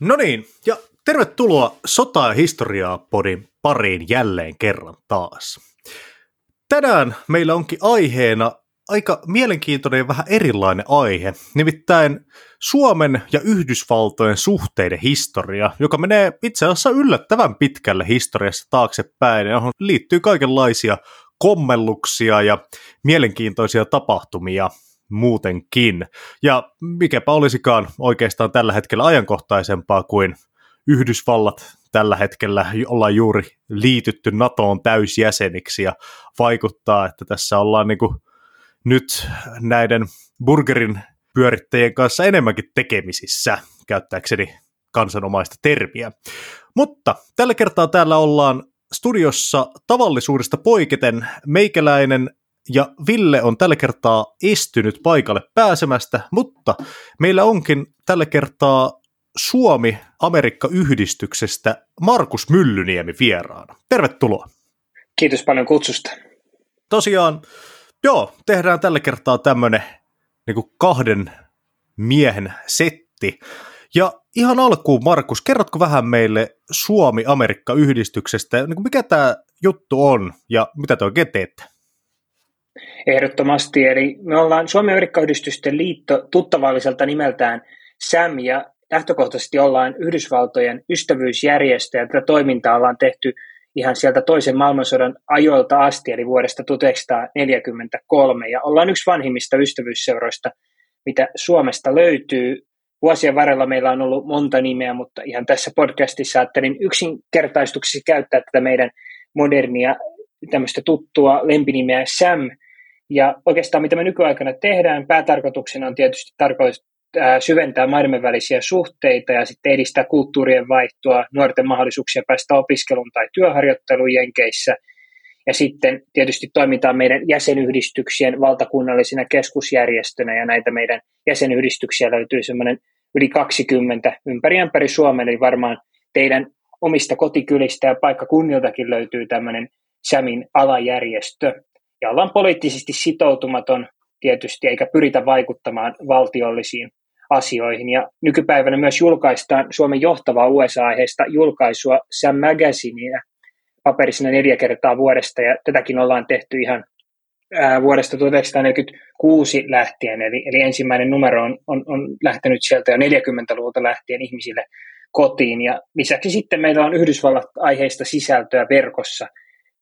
No niin, ja tervetuloa Sota- ja historiaa-podin pariin jälleen kerran taas. Tänään meillä onkin aiheena aika mielenkiintoinen ja vähän erilainen aihe, nimittäin Suomen ja Yhdysvaltojen suhteiden historia, joka menee itse asiassa yllättävän pitkälle historiassa taaksepäin, johon liittyy kaikenlaisia kommelluksia ja mielenkiintoisia tapahtumia muutenkin. Ja mikäpä olisikaan oikeastaan tällä hetkellä ajankohtaisempaa kuin Yhdysvallat tällä hetkellä ollaan juuri liitytty NATOon täysjäseniksi ja vaikuttaa, että tässä ollaan niin nyt näiden burgerin pyörittäjien kanssa enemmänkin tekemisissä, käyttääkseni kansanomaista termiä. Mutta tällä kertaa täällä ollaan studiossa tavallisuudesta poiketen meikäläinen ja Ville on tällä kertaa estynyt paikalle pääsemästä, mutta meillä onkin tällä kertaa Suomi-Amerikka-yhdistyksestä Markus Myllyniemi vieraana. Tervetuloa. Kiitos paljon kutsusta. Tosiaan, joo, tehdään tällä kertaa tämmöinen niin kahden miehen setti. Ja ihan alkuun, Markus, kerrotko vähän meille Suomi-Amerikka-yhdistyksestä, niin mikä tämä juttu on ja mitä te oikein teette? Ehdottomasti, eli me ollaan Suomen Amerikkayhdistysten liitto tuttavalliselta nimeltään SAM, ja lähtökohtaisesti ollaan Yhdysvaltojen ystävyysjärjestö, ja tätä toimintaa ollaan tehty ihan sieltä toisen maailmansodan ajoilta asti, eli vuodesta 1943, ja ollaan yksi vanhimmista ystävyysseuroista, mitä Suomesta löytyy. Vuosien varrella meillä on ollut monta nimeä, mutta ihan tässä podcastissa ajattelin yksinkertaistuksessa käyttää tätä meidän modernia tämmöistä tuttua lempinimeä SAM, ja oikeastaan mitä me nykyaikana tehdään, päätarkoituksena on tietysti tarkoitus syventää maidemme välisiä suhteita ja sitten edistää kulttuurien vaihtoa, nuorten mahdollisuuksia päästä opiskeluun tai työharjoitteluun Jenkeissä. Ja sitten tietysti toimitaan meidän jäsenyhdistyksien valtakunnallisina keskusjärjestönä ja näitä meidän jäsenyhdistyksiä löytyy semmoinen yli 20 ympäri ympäri Suomen, eli varmaan teidän omista kotikylistä ja paikkakunniltakin löytyy tämmöinen SAMin alajärjestö ja ollaan poliittisesti sitoutumaton tietysti, eikä pyritä vaikuttamaan valtiollisiin asioihin. Ja nykypäivänä myös julkaistaan Suomen johtavaa USA-aiheista julkaisua Sam Magazinea paperisena neljä kertaa vuodesta, ja tätäkin ollaan tehty ihan ää, vuodesta 1946 lähtien, eli, eli ensimmäinen numero on, on, on lähtenyt sieltä jo 40-luvulta lähtien ihmisille kotiin, ja lisäksi sitten meillä on Yhdysvallat-aiheista sisältöä verkossa –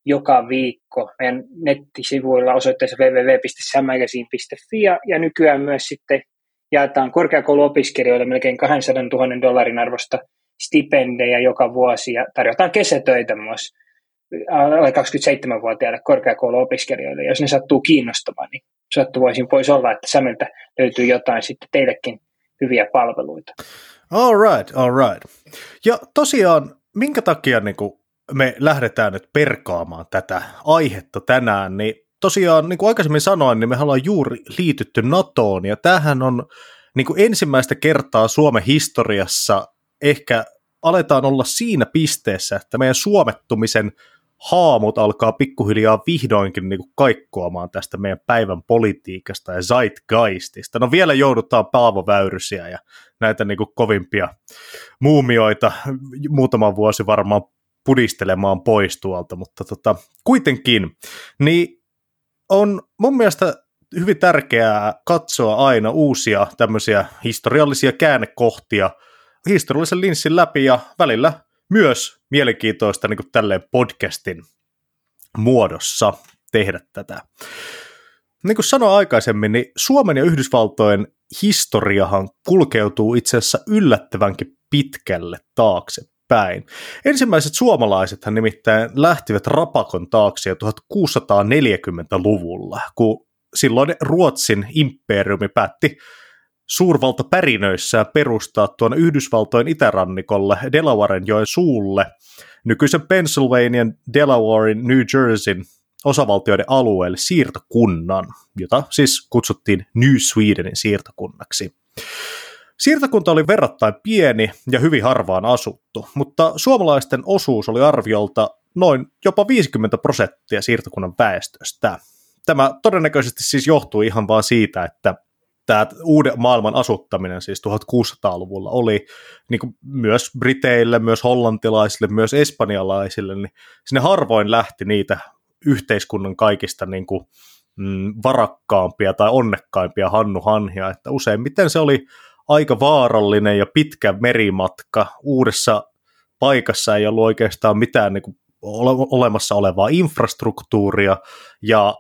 joka viikko meidän nettisivuilla osoitteessa www.sammagazine.fi ja, ja nykyään myös sitten jaetaan korkeakouluopiskelijoille melkein 200 000 dollarin arvosta stipendejä joka vuosi ja tarjotaan kesätöitä myös alle 27-vuotiaille korkeakouluopiskelijoille. Jos ne sattuu kiinnostamaan, niin sattuvoisin pois olla, että Sämeltä löytyy jotain sitten teillekin hyviä palveluita. All right, all right. Ja tosiaan, minkä takia niin kuin me lähdetään nyt perkaamaan tätä aihetta tänään, niin tosiaan, niin kuin aikaisemmin sanoin, niin me ollaan juuri liitytty NATOon, ja tämähän on niin kuin ensimmäistä kertaa Suomen historiassa ehkä aletaan olla siinä pisteessä, että meidän suomettumisen haamut alkaa pikkuhiljaa vihdoinkin niin kuin kaikkoamaan tästä meidän päivän politiikasta ja zeitgeistista. No vielä joudutaan Paavo Väyrysiä ja näitä niin kuin kovimpia muumioita muutama vuosi varmaan pudistelemaan pois tuolta, mutta tota, kuitenkin, niin on mun mielestä hyvin tärkeää katsoa aina uusia tämmöisiä historiallisia käännekohtia historiallisen linssin läpi ja välillä myös mielenkiintoista niin kuin tälleen podcastin muodossa tehdä tätä. Niin kuin sanoin aikaisemmin, niin Suomen ja Yhdysvaltojen historiahan kulkeutuu itse asiassa yllättävänkin pitkälle taakse päin. Ensimmäiset suomalaisethan nimittäin lähtivät Rapakon taakse jo 1640-luvulla, kun silloin Ruotsin imperiumi päätti suurvaltapärinöissään perustaa tuon Yhdysvaltojen itärannikolle Delawaren joen suulle, nykyisen Pennsylvanian, Delawarein, New Jerseyn osavaltioiden alueelle siirtokunnan, jota siis kutsuttiin New Swedenin siirtokunnaksi. Siirtokunta oli verrattain pieni ja hyvin harvaan asuttu, mutta suomalaisten osuus oli arviolta noin jopa 50 prosenttia siirtokunnan väestöstä. Tämä todennäköisesti siis johtuu ihan vaan siitä, että tämä uuden maailman asuttaminen siis 1600-luvulla oli niin kuin myös briteille, myös hollantilaisille, myös espanjalaisille, niin sinne harvoin lähti niitä yhteiskunnan kaikista niin kuin, mm, varakkaampia tai onnekkaimpia Hannu Hanhia, että useimmiten se oli aika vaarallinen ja pitkä merimatka. Uudessa paikassa ei ollut oikeastaan mitään niin kuin ole- olemassa olevaa infrastruktuuria ja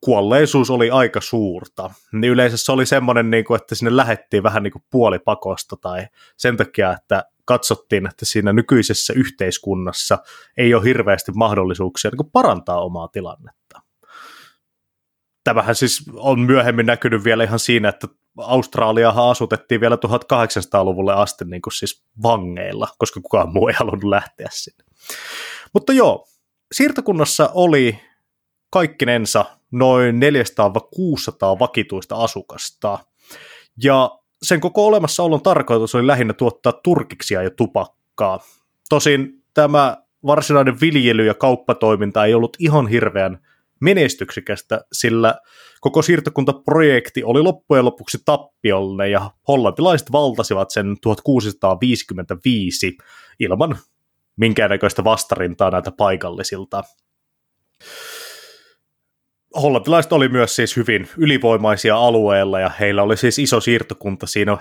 kuolleisuus oli aika suurta. Niin yleensä se oli semmoinen, niin kuin, että sinne lähettiin vähän niin kuin puolipakosta tai sen takia, että katsottiin, että siinä nykyisessä yhteiskunnassa ei ole hirveästi mahdollisuuksia niin kuin parantaa omaa tilannetta. Tämähän siis on myöhemmin näkynyt vielä ihan siinä, että Australiahan asutettiin vielä 1800-luvulle asti niin kuin siis vangeilla, koska kukaan muu ei halunnut lähteä sinne. Mutta joo, siirtokunnassa oli kaikkinensa noin 400-600 vakituista asukasta. Ja sen koko olemassaolon tarkoitus oli lähinnä tuottaa turkiksia ja tupakkaa. Tosin tämä varsinainen viljely- ja kauppatoiminta ei ollut ihan hirveän menestyksekästä, sillä koko siirtokuntaprojekti oli loppujen lopuksi tappiollinen ja hollantilaiset valtasivat sen 1655 ilman minkäännäköistä vastarintaa näitä paikallisilta. Hollantilaiset oli myös siis hyvin ylivoimaisia alueella ja heillä oli siis iso siirtokunta siinä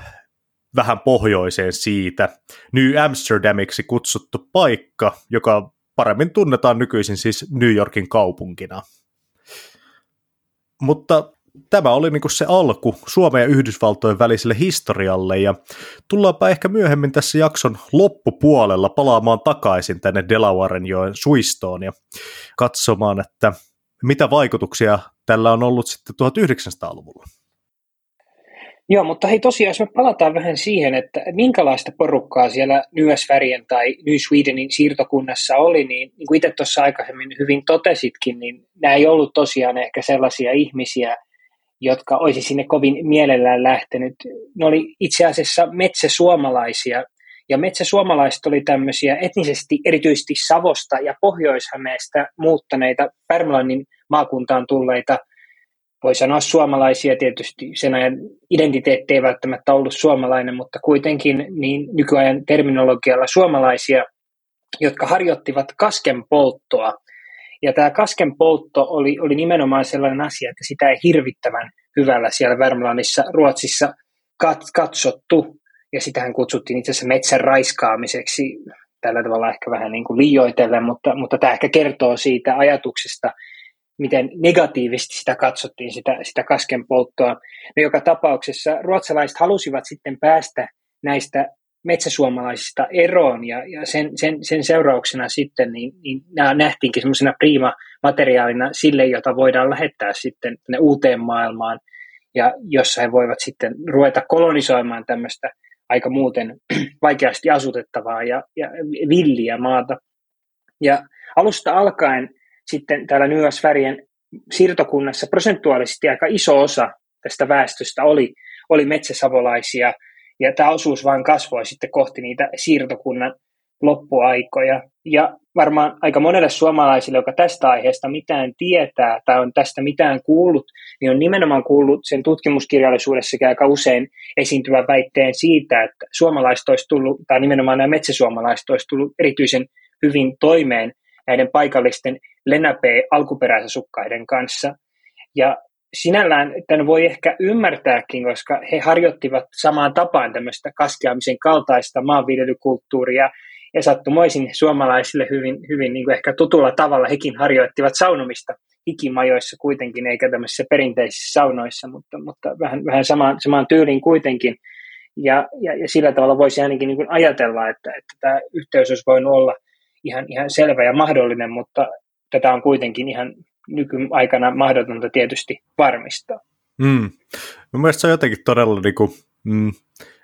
vähän pohjoiseen siitä. New Amsterdamiksi kutsuttu paikka, joka paremmin tunnetaan nykyisin siis New Yorkin kaupunkina. Mutta tämä oli niin se alku Suomen ja Yhdysvaltojen väliselle historialle ja tullaanpa ehkä myöhemmin tässä jakson loppupuolella palaamaan takaisin tänne Delawaren joen suistoon ja katsomaan, että mitä vaikutuksia tällä on ollut sitten 1900-luvulla. Joo, mutta hei tosiaan, jos me palataan vähän siihen, että minkälaista porukkaa siellä New Sverien tai New Swedenin siirtokunnassa oli, niin, niin kuin itse tuossa aikaisemmin hyvin totesitkin, niin nämä ei ollut tosiaan ehkä sellaisia ihmisiä, jotka olisi sinne kovin mielellään lähtenyt. Ne oli itse asiassa metsäsuomalaisia, ja metsäsuomalaiset oli tämmöisiä etnisesti erityisesti Savosta ja pohjois muuttaneita Pärmlannin maakuntaan tulleita voi sanoa suomalaisia tietysti, sen ajan identiteetti ei välttämättä ollut suomalainen, mutta kuitenkin niin nykyajan terminologialla suomalaisia, jotka harjoittivat kasken polttoa. Ja tämä kasken poltto oli, oli nimenomaan sellainen asia, että sitä ei hirvittävän hyvällä siellä Värmlannissa, Ruotsissa kat, katsottu. Ja sitähän kutsuttiin itse asiassa metsän raiskaamiseksi, tällä tavalla ehkä vähän niin kuin liioitellen, mutta, mutta tämä ehkä kertoo siitä ajatuksesta, miten negatiivisesti sitä katsottiin, sitä, sitä kasken polttoa. No joka tapauksessa ruotsalaiset halusivat sitten päästä näistä metsäsuomalaisista eroon ja, ja sen, sen, sen seurauksena sitten niin, niin nämä nähtiinkin semmoisena prima materiaalina sille, jota voidaan lähettää sitten tänne uuteen maailmaan ja jossa he voivat sitten ruveta kolonisoimaan tämmöistä aika muuten vaikeasti asutettavaa ja, ja villiä maata. Ja alusta alkaen sitten täällä Nyasvärien siirtokunnassa prosentuaalisesti aika iso osa tästä väestöstä oli, oli metsäsavolaisia, ja tämä osuus vain kasvoi sitten kohti niitä siirtokunnan loppuaikoja. Ja varmaan aika monelle suomalaisille, joka tästä aiheesta mitään tietää tai on tästä mitään kuullut, niin on nimenomaan kuullut sen tutkimuskirjallisuudessa aika usein esiintyvän väitteen siitä, että suomalaiset olisi tullut, tai nimenomaan nämä metsäsuomalaiset olisi tullut erityisen hyvin toimeen näiden paikallisten Lenape-alkuperäisasukkaiden kanssa. Ja sinällään tämän voi ehkä ymmärtääkin, koska he harjoittivat samaan tapaan tämmöistä kaskeamisen kaltaista maanviljelykulttuuria, ja sattumoisin suomalaisille hyvin, hyvin niin kuin ehkä tutulla tavalla hekin harjoittivat saunomista hikimajoissa kuitenkin, eikä tämmöisissä perinteisissä saunoissa, mutta, mutta vähän, vähän samaan, samaan tyyliin kuitenkin. Ja, ja, ja sillä tavalla voisi ainakin niin kuin ajatella, että, että tämä yhteys olisi voinut olla – ihan, ihan selvä ja mahdollinen, mutta tätä on kuitenkin ihan nykyaikana mahdotonta tietysti varmistaa. Mm. Mielestäni se on jotenkin todella niin kuin, mm,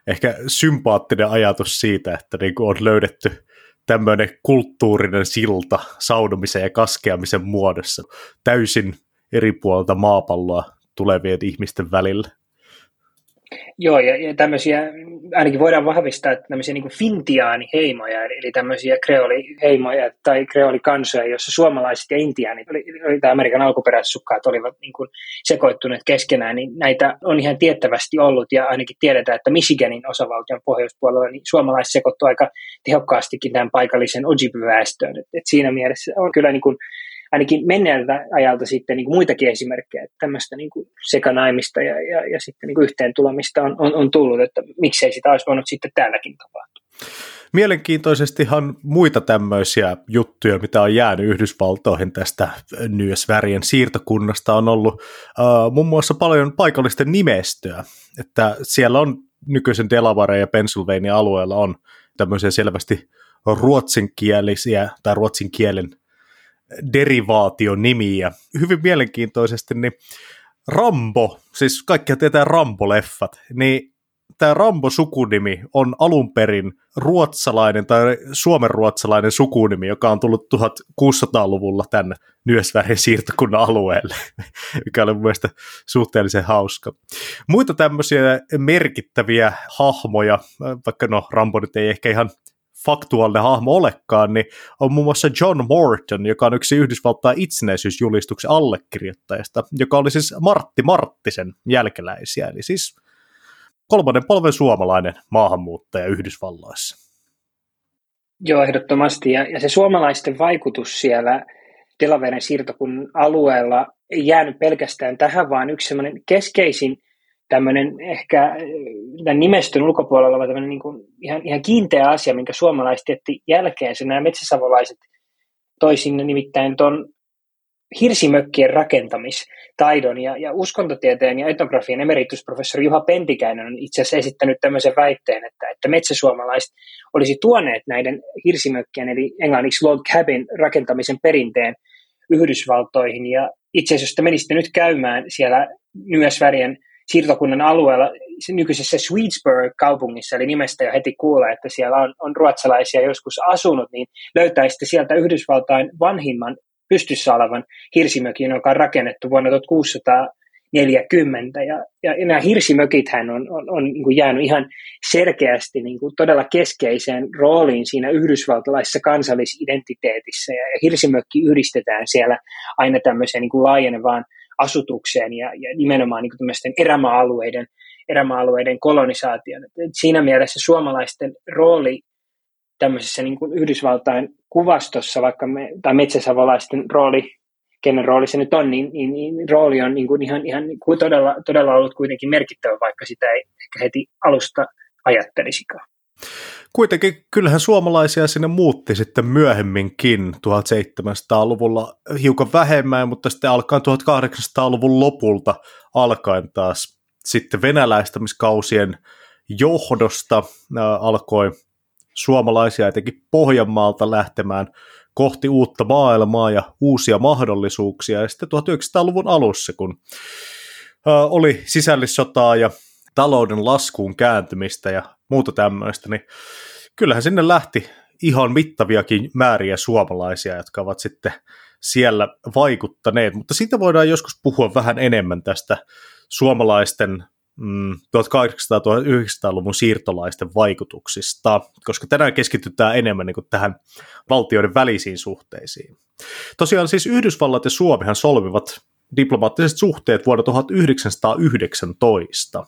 ehkä sympaattinen ajatus siitä, että niin kuin on löydetty tämmöinen kulttuurinen silta saunomisen ja kaskeamisen muodossa täysin eri puolta maapalloa tulevien ihmisten välillä. Joo, ja, ja tämmöisiä, ainakin voidaan vahvistaa, että tämmöisiä niin fintiaaniheimoja, eli, eli tämmöisiä kreoliheimoja tai kreolikansoja, joissa suomalaiset ja intiaanit, oli, oli tämä Amerikan alkuperäissukkaat olivat niin kuin sekoittuneet keskenään, niin näitä on ihan tiettävästi ollut, ja ainakin tiedetään, että Michiganin osavaltion pohjoispuolella niin suomalaiset sekoittu aika tehokkaastikin tämän paikallisen Ojibwe-väestöön. Et, et siinä mielessä on kyllä niin kuin ainakin menneeltä ajalta sitten niin kuin muitakin esimerkkejä, että tämmöistä niin kuin sekanaimista ja, ja, ja sitten niin kuin yhteen tulemista on, on, on tullut, että miksei sitä olisi voinut sitten täälläkin tapahtua. Mielenkiintoisestihan muita tämmöisiä juttuja, mitä on jäänyt Yhdysvaltoihin tästä Nyösvärien siirtokunnasta, on ollut uh, muun muassa paljon paikallisten nimestöä, että siellä on nykyisen Delaware ja Pennsylvania alueella on tämmöisiä selvästi ruotsinkielisiä tai ruotsin kielen derivaationimiä. Hyvin mielenkiintoisesti, niin Rambo, siis kaikki tietää Rambo-leffat, niin tämä Rambo-sukunimi on alun perin ruotsalainen tai suomenruotsalainen sukunimi, joka on tullut 1600-luvulla tänne Nyösvärjen siirtokunnan alueelle, mikä oli mun mielestä suhteellisen hauska. Muita tämmöisiä merkittäviä hahmoja, vaikka no Rambo nyt ei ehkä ihan faktuaalinen hahmo olekaan, niin on muun muassa John Morton, joka on yksi Yhdysvaltain itsenäisyysjulistuksen allekirjoittajista, joka oli siis Martti Marttisen jälkeläisiä, eli siis kolmannen polven suomalainen maahanmuuttaja Yhdysvalloissa. Joo, ehdottomasti. Ja, ja se suomalaisten vaikutus siellä Delaveren siirtokunnan alueella ei jäänyt pelkästään tähän, vaan yksi keskeisin tämmöinen ehkä tämän nimestön ulkopuolella oleva tämmöinen niin kuin ihan, ihan kiinteä asia, minkä suomalaiset jätti jälkeensä. Nämä metsäsavolaiset toi sinne nimittäin tuon hirsimökkien rakentamistaidon ja, ja uskontotieteen ja etnografian emeritusprofessori Juha Pentikäinen on itse asiassa esittänyt tämmöisen väitteen, että, että metsäsuomalaiset olisi tuoneet näiden hirsimökkien eli englanniksi log cabin rakentamisen perinteen Yhdysvaltoihin ja itse asiassa jos te menisitte nyt käymään siellä Nyösvärien siirtokunnan alueella nykyisessä Swedesburg-kaupungissa, eli nimestä jo heti kuulee, että siellä on, on ruotsalaisia joskus asunut, niin löytäisitte sieltä Yhdysvaltain vanhimman pystyssä olevan hirsimökin, joka on rakennettu vuonna 1640. Ja, ja nämä hirsimökithän on, on, on niin kuin jäänyt ihan selkeästi niin kuin todella keskeiseen rooliin siinä yhdysvaltalaisessa kansallisidentiteetissä. Ja, ja hirsimökki yhdistetään siellä aina tämmöiseen niin kuin laajenevaan asutukseen ja, ja nimenomaan niin kuin erämaa-alueiden, erämaa-alueiden kolonisaation. Et siinä mielessä suomalaisten rooli tämmöisessä niin kuin Yhdysvaltain kuvastossa, vaikka me, tai metsäsavolaisten rooli, kenen rooli se nyt on, niin, niin, niin rooli on niin kuin ihan, ihan niin kuin todella, todella ollut kuitenkin merkittävä, vaikka sitä ei ehkä heti alusta ajattelisikaan. Kuitenkin kyllähän suomalaisia sinne muutti sitten myöhemminkin 1700-luvulla hiukan vähemmän, mutta sitten alkaen 1800-luvun lopulta alkaen taas sitten venäläistämiskausien johdosta alkoi suomalaisia etenkin Pohjanmaalta lähtemään kohti uutta maailmaa ja uusia mahdollisuuksia. Ja sitten 1900-luvun alussa, kun oli sisällissotaa ja talouden laskuun kääntymistä ja muuta tämmöistä, niin kyllähän sinne lähti ihan mittaviakin määriä suomalaisia, jotka ovat sitten siellä vaikuttaneet, mutta siitä voidaan joskus puhua vähän enemmän tästä suomalaisten mm, 1800-1900-luvun siirtolaisten vaikutuksista, koska tänään keskitytään enemmän niin tähän valtioiden välisiin suhteisiin. Tosiaan siis Yhdysvallat ja Suomihan solvivat diplomaattiset suhteet vuonna 1919.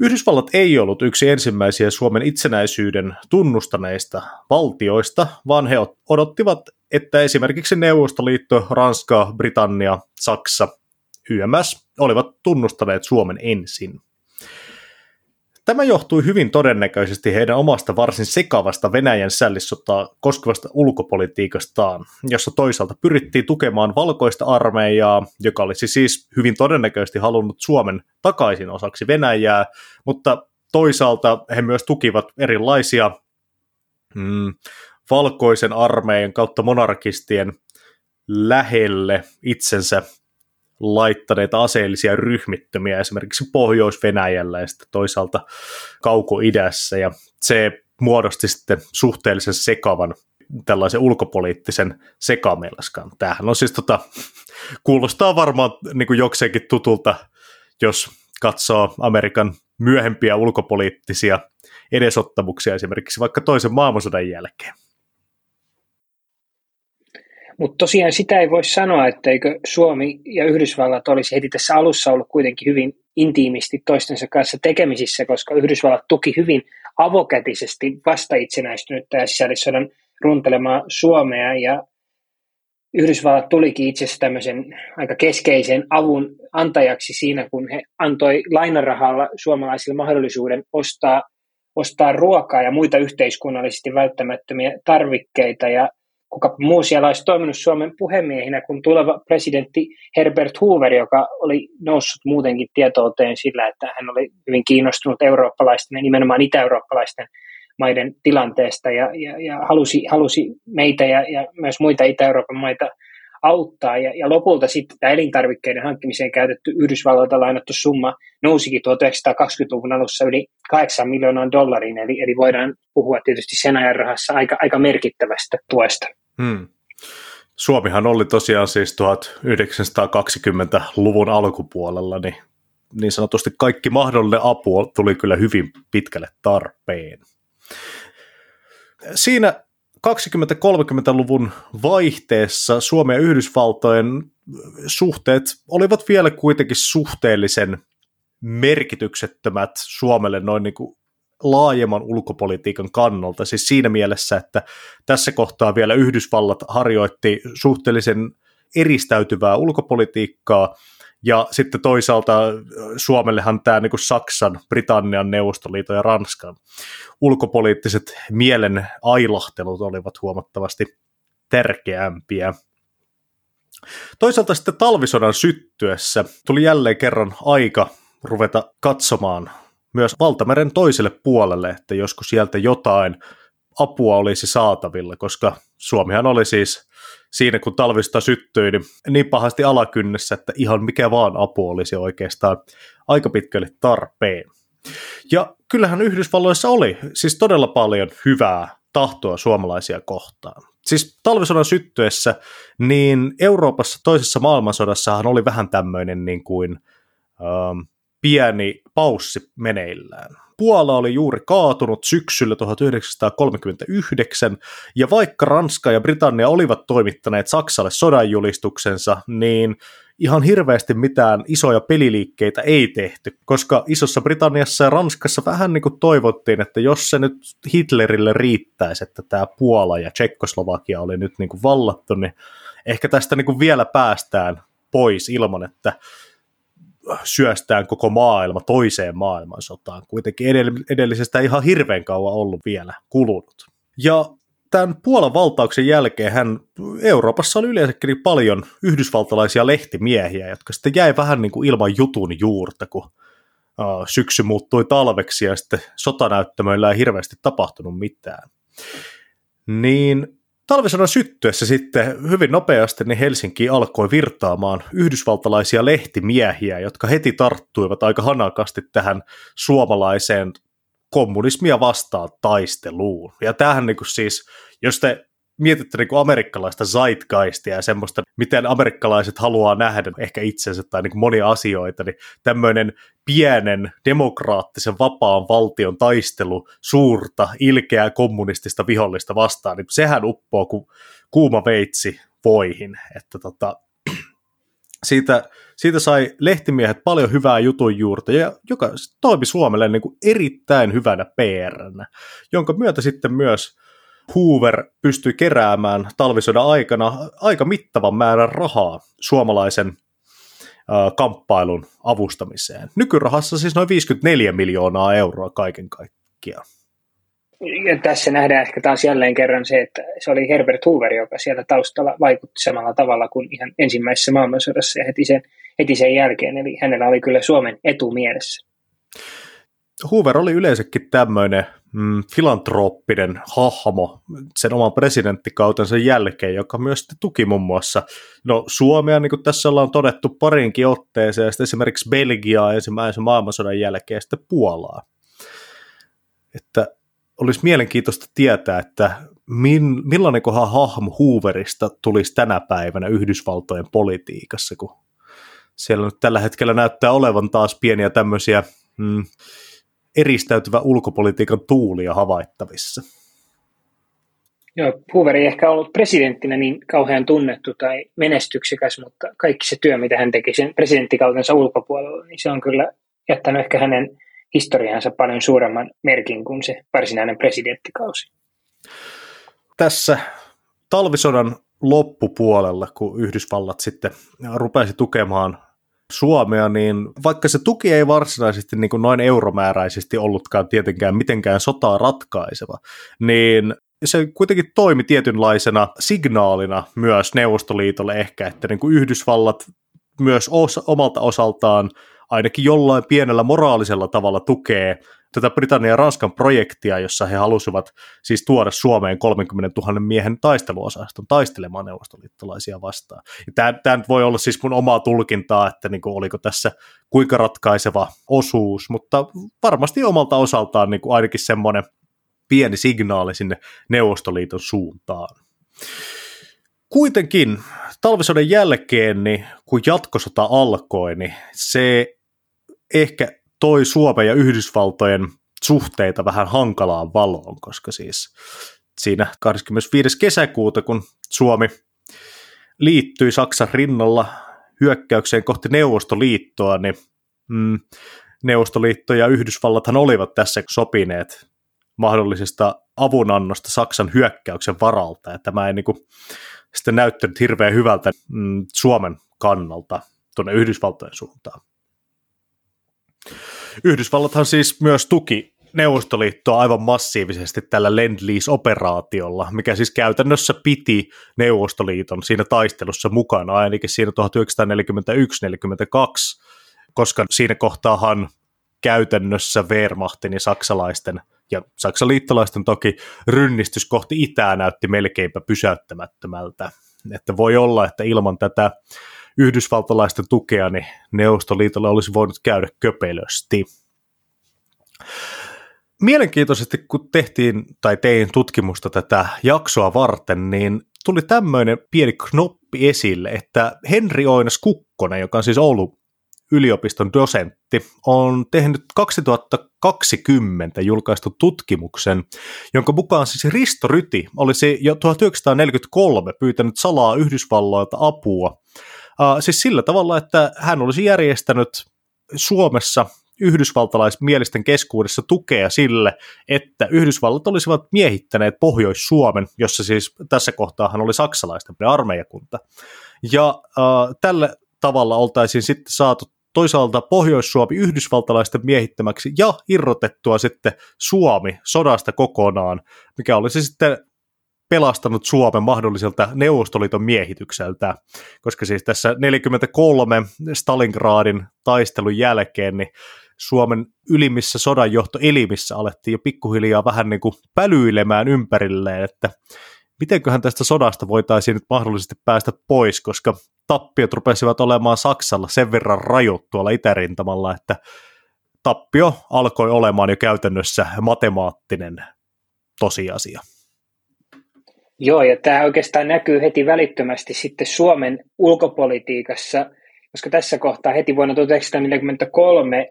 Yhdysvallat ei ollut yksi ensimmäisiä Suomen itsenäisyyden tunnustaneista valtioista, vaan he odottivat, että esimerkiksi Neuvostoliitto, Ranska, Britannia, Saksa, YMS olivat tunnustaneet Suomen ensin. Tämä johtui hyvin todennäköisesti heidän omasta varsin sekavasta Venäjän sällissotaa koskevasta ulkopolitiikastaan, jossa toisaalta pyrittiin tukemaan valkoista armeijaa, joka olisi siis hyvin todennäköisesti halunnut Suomen takaisin osaksi Venäjää, mutta toisaalta he myös tukivat erilaisia mm, valkoisen armeijan kautta monarkistien lähelle itsensä laittaneita aseellisia ryhmittömiä esimerkiksi Pohjois-Venäjällä ja sitten toisaalta Kauko-idässä ja se muodosti sitten suhteellisen sekavan tällaisen ulkopoliittisen sekamelskan. Tämähän on siis tota, kuulostaa varmaan niin kuin jokseenkin tutulta, jos katsoo Amerikan myöhempiä ulkopoliittisia edesottamuksia esimerkiksi vaikka toisen maailmansodan jälkeen. Mutta tosiaan sitä ei voi sanoa, etteikö Suomi ja Yhdysvallat olisi heti tässä alussa ollut kuitenkin hyvin intiimisti toistensa kanssa tekemisissä, koska Yhdysvallat tuki hyvin avokätisesti vasta itsenäistynyttä ja sisällissodan runtelemaa Suomea. Ja Yhdysvallat tulikin itse asiassa tämmöisen aika keskeisen avun antajaksi siinä, kun he antoi lainarahalla suomalaisille mahdollisuuden ostaa, ostaa ruokaa ja muita yhteiskunnallisesti välttämättömiä tarvikkeita. Ja kuka muu siellä olisi toiminut Suomen puhemiehinä kuin tuleva presidentti Herbert Hoover, joka oli noussut muutenkin tietouteen sillä, että hän oli hyvin kiinnostunut eurooppalaisten ja nimenomaan itä-eurooppalaisten maiden tilanteesta ja, ja, ja halusi, halusi meitä ja, ja myös muita Itä-Euroopan maita auttaa. Ja, ja lopulta sitten tämä elintarvikkeiden hankkimiseen käytetty Yhdysvalloilta lainattu summa nousikin 1920-luvun alussa yli 8 miljoonaa dollariin, eli, eli voidaan puhua tietysti sen ajan rahassa aika, aika merkittävästä tuesta. Hmm. Suomihan oli tosiaan siis 1920-luvun alkupuolella, niin niin sanotusti kaikki mahdollinen apu tuli kyllä hyvin pitkälle tarpeen. Siinä 20-30-luvun vaihteessa Suomen ja Yhdysvaltojen suhteet olivat vielä kuitenkin suhteellisen merkityksettömät Suomelle noin niin kuin laajemman ulkopolitiikan kannalta. Siis siinä mielessä, että tässä kohtaa vielä Yhdysvallat harjoitti suhteellisen eristäytyvää ulkopolitiikkaa, ja sitten toisaalta Suomellehan tämä niin Saksan, Britannian, Neuvostoliiton ja Ranskan ulkopoliittiset mielen ailahtelut olivat huomattavasti tärkeämpiä. Toisaalta sitten talvisodan syttyessä tuli jälleen kerran aika ruveta katsomaan myös Valtameren toiselle puolelle, että joskus sieltä jotain apua olisi saatavilla, koska Suomihan oli siis siinä, kun talvista syttyi, niin, niin pahasti alakynnessä, että ihan mikä vaan apu olisi oikeastaan aika pitkälle tarpeen. Ja kyllähän Yhdysvalloissa oli siis todella paljon hyvää tahtoa suomalaisia kohtaan. Siis talvisodan syttyessä, niin Euroopassa toisessa maailmansodassahan oli vähän tämmöinen niin kuin, ähm, pieni paussi meneillään. Puola oli juuri kaatunut syksyllä 1939, ja vaikka Ranska ja Britannia olivat toimittaneet Saksalle sodanjulistuksensa, niin ihan hirveästi mitään isoja peliliikkeitä ei tehty, koska Isossa Britanniassa ja Ranskassa vähän niin kuin toivottiin, että jos se nyt Hitlerille riittäisi, että tämä Puola ja Tsekkoslovakia oli nyt niin kuin vallattu, niin ehkä tästä niin kuin vielä päästään pois ilman, että syöstään koko maailma toiseen maailmansotaan. Kuitenkin edellisestä ihan hirveän kauan ollut vielä kulunut. Ja tämän Puolan valtauksen jälkeen hän Euroopassa oli yleensäkin paljon yhdysvaltalaisia lehtimiehiä, jotka sitten jäi vähän niin kuin ilman jutun juurta, kun syksy muuttui talveksi ja sitten sotanäyttämöillä ei hirveästi tapahtunut mitään. Niin Talvisodan syttyessä sitten hyvin nopeasti niin Helsinki alkoi virtaamaan yhdysvaltalaisia lehtimiehiä, jotka heti tarttuivat aika hanakasti tähän suomalaiseen kommunismia vastaan taisteluun. Ja tämähän niin kuin siis, jos te mietitte niin kuin amerikkalaista zeitgeistia ja semmoista, miten amerikkalaiset haluaa nähdä ehkä itsensä tai niin kuin monia asioita, niin tämmöinen pienen demokraattisen vapaan valtion taistelu suurta, ilkeää kommunistista vihollista vastaan, niin sehän uppoo kuin kuuma veitsi voihin, että tota, siitä, siitä sai lehtimiehet paljon hyvää jutun juurta, ja joka toimi Suomelle niin kuin erittäin hyvänä pr jonka myötä sitten myös Hoover pystyi keräämään talvisodan aikana aika mittavan määrän rahaa suomalaisen kamppailun avustamiseen. Nykyrahassa siis noin 54 miljoonaa euroa kaiken kaikkiaan. Ja tässä nähdään ehkä taas jälleen kerran se, että se oli Herbert Hoover, joka siellä taustalla vaikutti samalla tavalla kuin ihan ensimmäisessä maailmansodassa ja heti sen, heti sen jälkeen. Eli hänellä oli kyllä Suomen etu mielessä. Hoover oli yleensäkin tämmöinen mm, filantrooppinen hahmo sen oman presidenttikautensa jälkeen, joka myös tuki muun muassa no, Suomea, niin kuin tässä ollaan todettu parinkin otteeseen, ja sitten esimerkiksi Belgiaa ensimmäisen maailmansodan jälkeen ja sitten Puolaa. Että olisi mielenkiintoista tietää, että min, millainen kohan hahmo Hooverista tulisi tänä päivänä Yhdysvaltojen politiikassa, kun siellä nyt tällä hetkellä näyttää olevan taas pieniä tämmöisiä mm, eristäytyvä ulkopolitiikan tuulia havaittavissa. Joo, Hoover ei ehkä ollut presidenttinä niin kauhean tunnettu tai menestyksekäs, mutta kaikki se työ, mitä hän teki sen presidenttikautensa ulkopuolella, niin se on kyllä jättänyt ehkä hänen historiansa paljon suuremman merkin kuin se varsinainen presidenttikausi. Tässä talvisodan loppupuolella, kun Yhdysvallat sitten rupesi tukemaan Suomea, niin vaikka se tuki ei varsinaisesti niin kuin noin euromääräisesti ollutkaan tietenkään mitenkään sotaa ratkaiseva, niin se kuitenkin toimi tietynlaisena signaalina myös Neuvostoliitolle ehkä, että niin kuin Yhdysvallat myös omalta osaltaan ainakin jollain pienellä moraalisella tavalla tukee tätä Britannian ja Ranskan projektia, jossa he halusivat siis tuoda Suomeen 30 000 miehen taisteluosaston taistelemaan neuvostoliittolaisia vastaan. Tämä, tämä nyt voi olla siis mun omaa tulkintaa, että niin kuin, oliko tässä kuinka ratkaiseva osuus, mutta varmasti omalta osaltaan niin kuin ainakin semmoinen pieni signaali sinne Neuvostoliiton suuntaan. Kuitenkin talvisodan jälkeen, niin kun jatkosota alkoi, niin se ehkä toi Suomen ja Yhdysvaltojen suhteita vähän hankalaan valoon, koska siis siinä 25. kesäkuuta, kun Suomi liittyi Saksan rinnalla hyökkäykseen kohti Neuvostoliittoa, niin mm, Neuvostoliitto ja Yhdysvallathan olivat tässä sopineet mahdollisesta avunannosta Saksan hyökkäyksen varalta, ja tämä ei niin kuin, sitten näyttänyt hirveän hyvältä mm, Suomen kannalta tuonne Yhdysvaltojen suuntaan. Yhdysvallathan siis myös tuki Neuvostoliittoa aivan massiivisesti tällä Lend-Lease-operaatiolla, mikä siis käytännössä piti Neuvostoliiton siinä taistelussa mukana, ainakin siinä 1941-1942, koska siinä kohtaahan käytännössä Wehrmachtin ja saksalaisten ja saksan liittolaisten toki rynnistys kohti itää näytti melkeinpä pysäyttämättömältä. Että voi olla, että ilman tätä yhdysvaltalaisten tukea niin Neuvostoliitolle olisi voinut käydä köpelösti. Mielenkiintoisesti, kun tehtiin tai tein tutkimusta tätä jaksoa varten, niin tuli tämmöinen pieni knoppi esille, että Henri Oinas Kukkonen, joka on siis Oulun yliopiston dosentti, on tehnyt 2020 julkaistu tutkimuksen, jonka mukaan siis Risto Ryti olisi jo 1943 pyytänyt salaa Yhdysvalloilta apua. Uh, siis sillä tavalla, että hän olisi järjestänyt Suomessa yhdysvaltalaismielisten keskuudessa tukea sille, että Yhdysvallat olisivat miehittäneet Pohjois-Suomen, jossa siis tässä kohtaa hän oli saksalaisten armeijakunta. Ja äh, tällä tavalla oltaisiin sitten saatu toisaalta Pohjois-Suomi yhdysvaltalaisten miehittämäksi ja irrotettua sitten Suomi sodasta kokonaan, mikä olisi sitten pelastanut Suomen mahdolliselta Neuvostoliiton miehitykseltä, koska siis tässä 43 Stalingradin taistelun jälkeen niin Suomen ylimmissä sodanjohtoelimissä alettiin jo pikkuhiljaa vähän niin kuin pälyilemään ympärilleen, että mitenköhän tästä sodasta voitaisiin nyt mahdollisesti päästä pois, koska tappiot rupesivat olemaan Saksalla sen verran rajut tuolla itärintamalla, että tappio alkoi olemaan jo käytännössä matemaattinen tosiasia. Joo, ja tämä oikeastaan näkyy heti välittömästi sitten Suomen ulkopolitiikassa, koska tässä kohtaa heti vuonna 1943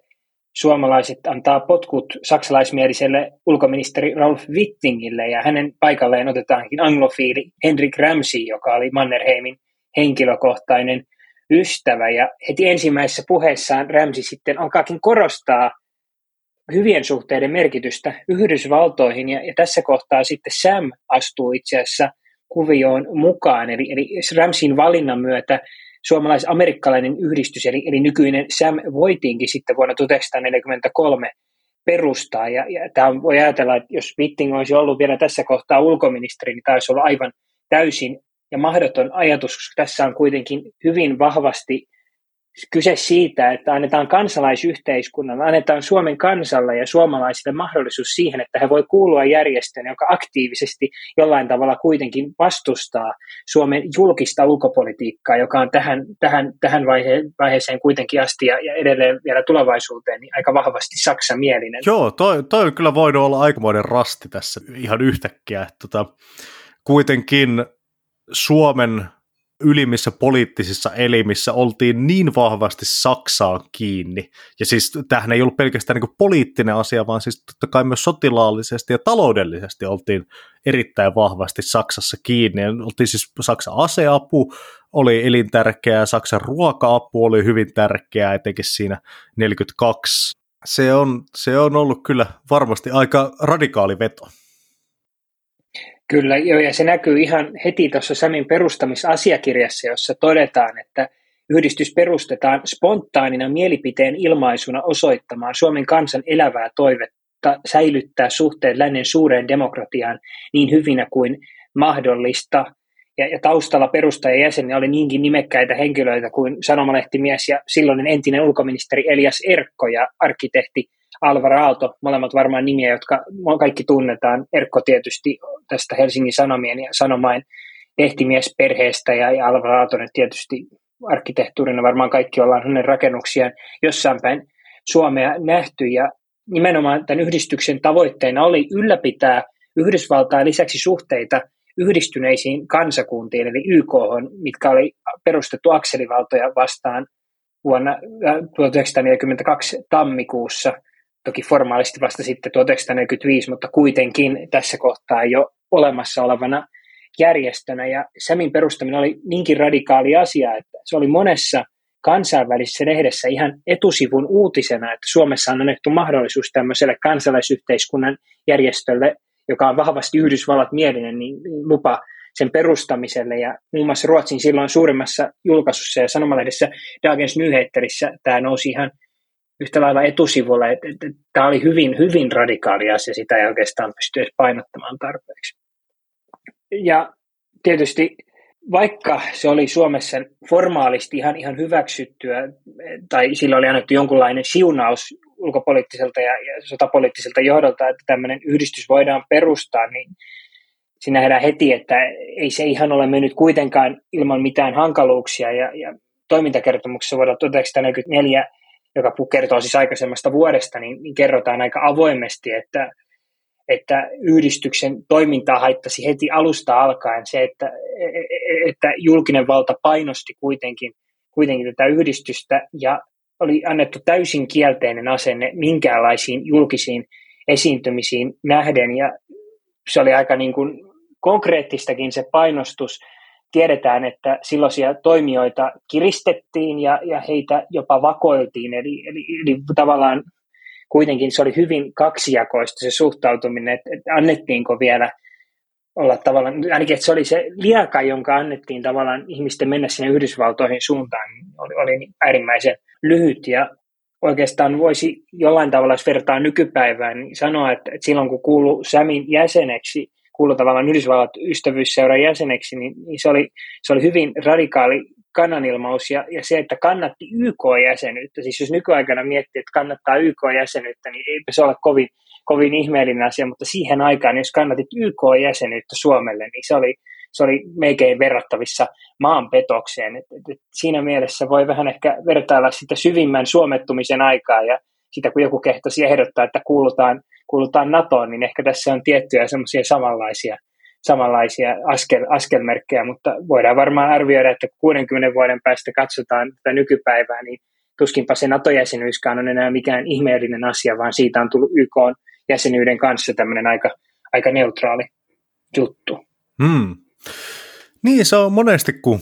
suomalaiset antaa potkut saksalaismieliselle ulkoministeri Rolf Wittingille ja hänen paikalleen otetaankin anglofiili Henrik Ramsey, joka oli Mannerheimin henkilökohtainen ystävä. Ja heti ensimmäisessä puheessaan Ramsey sitten alkaakin korostaa hyvien suhteiden merkitystä Yhdysvaltoihin ja, ja tässä kohtaa sitten Sam astuu itse asiassa kuvioon mukaan. Eli, eli Ramsin valinnan myötä suomalais-amerikkalainen yhdistys, eli, eli nykyinen Sam voitiinkin sitten vuonna 1943 perustaa. Ja, ja tämä voi ajatella, että jos Witting olisi ollut vielä tässä kohtaa ulkoministeri, niin taisi olla aivan täysin ja mahdoton ajatus, koska tässä on kuitenkin hyvin vahvasti kyse siitä, että annetaan kansalaisyhteiskunnan, annetaan Suomen kansalle ja suomalaisille mahdollisuus siihen, että he voi kuulua järjestöön, joka aktiivisesti jollain tavalla kuitenkin vastustaa Suomen julkista ulkopolitiikkaa, joka on tähän, tähän, tähän vaihe, vaiheeseen kuitenkin asti ja, ja edelleen vielä tulevaisuuteen niin aika vahvasti saksamielinen. Joo, toi, toi kyllä voinut olla aikamoinen rasti tässä ihan yhtäkkiä. Tota, kuitenkin Suomen ylimmissä poliittisissa elimissä oltiin niin vahvasti Saksaan kiinni. Ja siis tämähän ei ollut pelkästään niin poliittinen asia, vaan siis totta kai myös sotilaallisesti ja taloudellisesti oltiin erittäin vahvasti Saksassa kiinni. Ja oltiin siis Saksan aseapu oli elintärkeää, Saksan ruoka-apu oli hyvin tärkeää, etenkin siinä 42. Se on, se on ollut kyllä varmasti aika radikaali veto. Kyllä, joo, ja se näkyy ihan heti tuossa Samin perustamisasiakirjassa, jossa todetaan, että yhdistys perustetaan spontaanina mielipiteen ilmaisuna osoittamaan Suomen kansan elävää toivetta säilyttää suhteet lännen suureen demokratiaan niin hyvinä kuin mahdollista. Ja, ja taustalla perustajajäseniä oli niinkin nimekkäitä henkilöitä kuin sanomalehtimies ja silloinen entinen ulkoministeri Elias Erkko ja arkkitehti Alvar Aalto, molemmat varmaan nimiä, jotka kaikki tunnetaan. Erkko tietysti tästä Helsingin Sanomien ja Sanomain lehtimiesperheestä ja, ja Alvar Aaltonen tietysti arkkitehtuurina varmaan kaikki ollaan hänen rakennuksiaan jossain päin Suomea nähty ja nimenomaan tämän yhdistyksen tavoitteena oli ylläpitää Yhdysvaltain lisäksi suhteita yhdistyneisiin kansakuntiin, eli YK, mitkä oli perustettu akselivaltoja vastaan vuonna 1942 tammikuussa – toki formaalisti vasta sitten 1945, mutta kuitenkin tässä kohtaa jo olemassa olevana järjestönä. Ja SEMin perustaminen oli niinkin radikaali asia, että se oli monessa kansainvälisessä lehdessä ihan etusivun uutisena, että Suomessa on annettu mahdollisuus tämmöiselle kansalaisyhteiskunnan järjestölle, joka on vahvasti Yhdysvallat mielinen, niin lupa sen perustamiselle. Ja muun muassa Ruotsin silloin suurimmassa julkaisussa ja sanomalehdessä Dagens Nyheterissä tämä nousi ihan yhtä lailla etusivulla, että, että, että tämä oli hyvin, hyvin radikaali asia, sitä ei oikeastaan pysty edes painottamaan tarpeeksi. Ja tietysti vaikka se oli Suomessa formaalisti ihan, ihan hyväksyttyä, tai sillä oli annettu jonkunlainen siunaus ulkopoliittiselta ja, ja sotapoliittiselta johdolta, että tämmöinen yhdistys voidaan perustaa, niin siinä nähdään heti, että ei se ihan ole mennyt kuitenkaan ilman mitään hankaluuksia, ja, ja toimintakertomuksessa vuodelta 1944 joka kertoo siis aikaisemmasta vuodesta, niin, niin kerrotaan aika avoimesti, että, että yhdistyksen toimintaa haittasi heti alusta alkaen se, että, että julkinen valta painosti kuitenkin, kuitenkin tätä yhdistystä ja oli annettu täysin kielteinen asenne minkäänlaisiin julkisiin esiintymisiin nähden. Ja se oli aika niin kuin konkreettistakin se painostus tiedetään, että silloisia toimijoita kiristettiin ja, ja heitä jopa vakoiltiin, eli, eli, eli tavallaan kuitenkin se oli hyvin kaksijakoista se suhtautuminen, että, että annettiinko vielä olla tavallaan, ainakin että se oli se liaka, jonka annettiin tavallaan ihmisten mennä sinne Yhdysvaltoihin suuntaan, niin oli, oli äärimmäisen lyhyt. Ja oikeastaan voisi jollain tavalla, jos vertaa nykypäivään, niin sanoa, että, että silloin kun kuuluu Samin jäseneksi, kuului tavallaan Yhdysvallat ystävyysseuran jäseneksi, niin, niin se, oli, se oli hyvin radikaali kannanilmaus ja, ja se, että kannatti YK-jäsenyyttä. Siis jos nykyaikana miettii, että kannattaa YK-jäsenyyttä, niin eipä se ole kovin, kovin ihmeellinen asia, mutta siihen aikaan, jos kannatit YK-jäsenyyttä Suomelle, niin se oli, se oli melkein verrattavissa maanpetokseen. Et, et, et siinä mielessä voi vähän ehkä vertailla sitä syvimmän suomettumisen aikaa ja sitä, kun joku kehtasi ehdottaa, että kuulutaan kuulutaan NATOon, niin ehkä tässä on tiettyjä semmoisia samanlaisia, samanlaisia askel, askelmerkkejä, mutta voidaan varmaan arvioida, että 60 vuoden päästä katsotaan tätä nykypäivää, niin tuskinpa se NATO-jäsenyyskään on enää mikään ihmeellinen asia, vaan siitä on tullut YK-jäsenyyden kanssa tämmöinen aika, aika neutraali juttu. Hmm. Niin, se on monesti, kun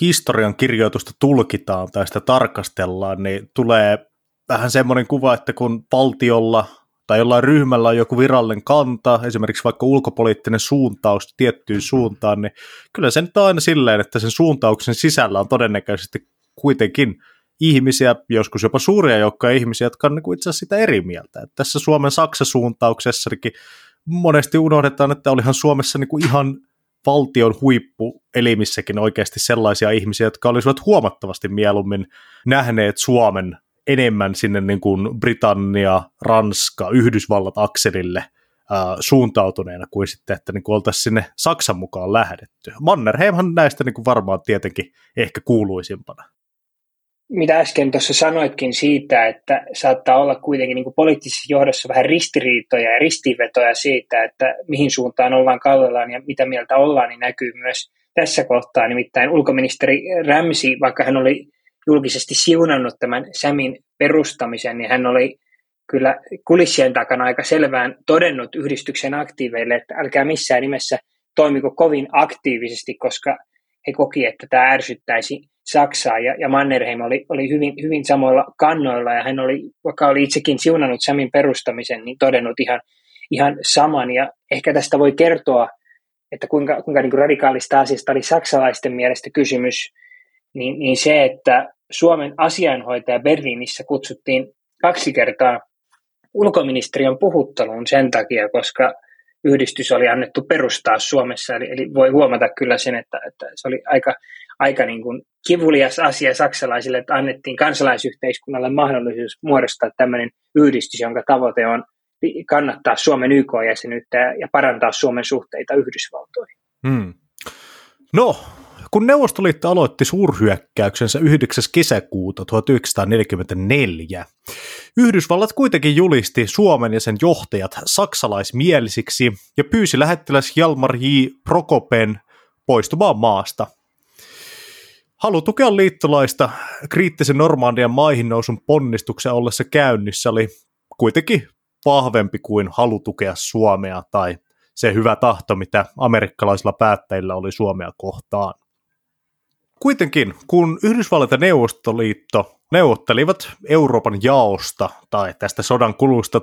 historian kirjoitusta tulkitaan tai sitä tarkastellaan, niin tulee vähän semmoinen kuva, että kun valtiolla tai jollain ryhmällä on joku virallinen kanta, esimerkiksi vaikka ulkopoliittinen suuntaus tiettyyn suuntaan, niin kyllä se nyt on aina silleen, että sen suuntauksen sisällä on todennäköisesti kuitenkin ihmisiä, joskus jopa suuria joukkoja ihmisiä, jotka on niin itse asiassa sitä eri mieltä. Että tässä Suomen Saksa-suuntauksessakin monesti unohdetaan, että olihan Suomessa niin kuin ihan valtion huippuelimissäkin oikeasti sellaisia ihmisiä, jotka olisivat huomattavasti mieluummin nähneet Suomen enemmän sinne niin kuin Britannia, Ranska, Yhdysvallat akselille suuntautuneena kuin sitten, että niin kuin oltaisiin sinne Saksan mukaan lähdetty. Mannerheimhan näistä niin kuin varmaan tietenkin ehkä kuuluisimpana. Mitä äsken tuossa sanoitkin siitä, että saattaa olla kuitenkin niin kuin poliittisessa johdossa vähän ristiriitoja ja ristivetoja siitä, että mihin suuntaan ollaan kallellaan ja mitä mieltä ollaan, niin näkyy myös tässä kohtaa. Nimittäin ulkoministeri Ramsi, vaikka hän oli julkisesti siunannut tämän SAMin perustamisen, niin hän oli kyllä kulissien takana aika selvään todennut yhdistyksen aktiiveille, että älkää missään nimessä toimiko kovin aktiivisesti, koska he koki, että tämä ärsyttäisi Saksaa. Ja, ja Mannerheim oli, oli hyvin, hyvin samoilla kannoilla, ja hän oli, vaikka oli itsekin siunannut Samin perustamisen, niin todennut ihan, ihan saman. Ja ehkä tästä voi kertoa, että kuinka, kuinka niin kuin radikaalista asiasta oli saksalaisten mielestä kysymys, niin, niin se, että Suomen asianhoitaja Berliinissä kutsuttiin kaksi kertaa ulkoministeriön puhutteluun sen takia, koska yhdistys oli annettu perustaa Suomessa. Eli, eli voi huomata kyllä sen, että, että se oli aika, aika niin kuin kivulias asia saksalaisille, että annettiin kansalaisyhteiskunnalle mahdollisuus muodostaa tämmöinen yhdistys, jonka tavoite on kannattaa Suomen YK-jäsenyyttä ja parantaa Suomen suhteita Yhdysvaltoihin. Hmm. No, kun Neuvostoliitto aloitti suurhyökkäyksensä 9. kesäkuuta 1944, Yhdysvallat kuitenkin julisti Suomen ja sen johtajat saksalaismielisiksi ja pyysi lähettiläs Jalmar J. Prokopen poistumaan maasta. Halu tukea liittolaista kriittisen Normandian maihin nousun ponnistuksen ollessa käynnissä oli kuitenkin vahvempi kuin halu tukea Suomea tai se hyvä tahto, mitä amerikkalaisilla päättäjillä oli Suomea kohtaan. Kuitenkin, kun Yhdysvallat ja Neuvostoliitto neuvottelivat Euroopan jaosta tai tästä sodan kulusta 1943-1944,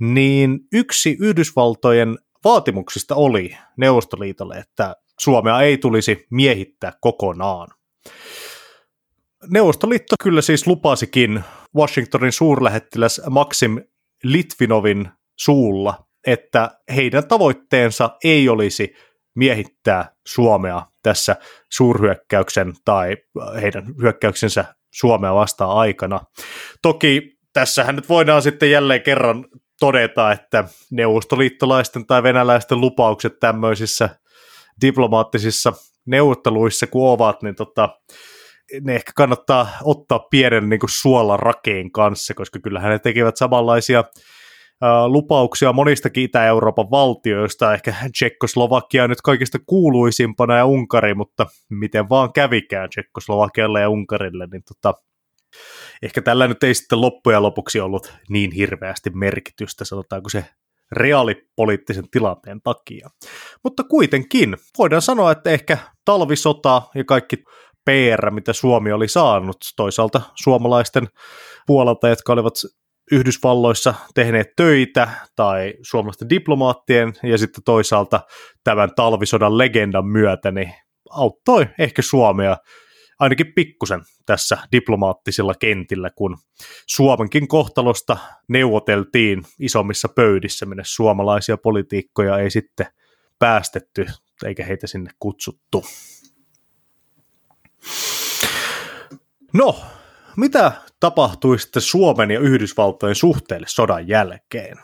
niin yksi Yhdysvaltojen vaatimuksista oli Neuvostoliitolle, että Suomea ei tulisi miehittää kokonaan. Neuvostoliitto kyllä siis lupasikin Washingtonin suurlähettiläs Maxim Litvinovin suulla, että heidän tavoitteensa ei olisi miehittää Suomea tässä suurhyökkäyksen tai heidän hyökkäyksensä Suomea vastaan aikana. Toki tässähän nyt voidaan sitten jälleen kerran todeta, että neuvostoliittolaisten tai venäläisten lupaukset tämmöisissä diplomaattisissa neuvotteluissa kun ovat, niin tota, ne ehkä kannattaa ottaa pienen niin suolan rakeen kanssa, koska kyllähän ne tekevät samanlaisia lupauksia monistakin Itä-Euroopan valtioista, ehkä Tsekkoslovakia nyt kaikista kuuluisimpana ja Unkari, mutta miten vaan kävikään Tsekkoslovakialle ja Unkarille, niin tota, ehkä tällä nyt ei sitten loppujen lopuksi ollut niin hirveästi merkitystä, sanotaanko se reaalipoliittisen tilanteen takia. Mutta kuitenkin voidaan sanoa, että ehkä talvisota ja kaikki PR, mitä Suomi oli saanut toisaalta suomalaisten puolelta, jotka olivat Yhdysvalloissa tehneet töitä tai suomalaisten diplomaattien ja sitten toisaalta tämän talvisodan legendan myötä niin auttoi ehkä Suomea ainakin pikkusen tässä diplomaattisilla kentillä, kun Suomenkin kohtalosta neuvoteltiin isommissa pöydissä, minne suomalaisia politiikkoja ei sitten päästetty eikä heitä sinne kutsuttu. No, mitä tapahtui sitten Suomen ja Yhdysvaltojen suhteelle sodan jälkeen?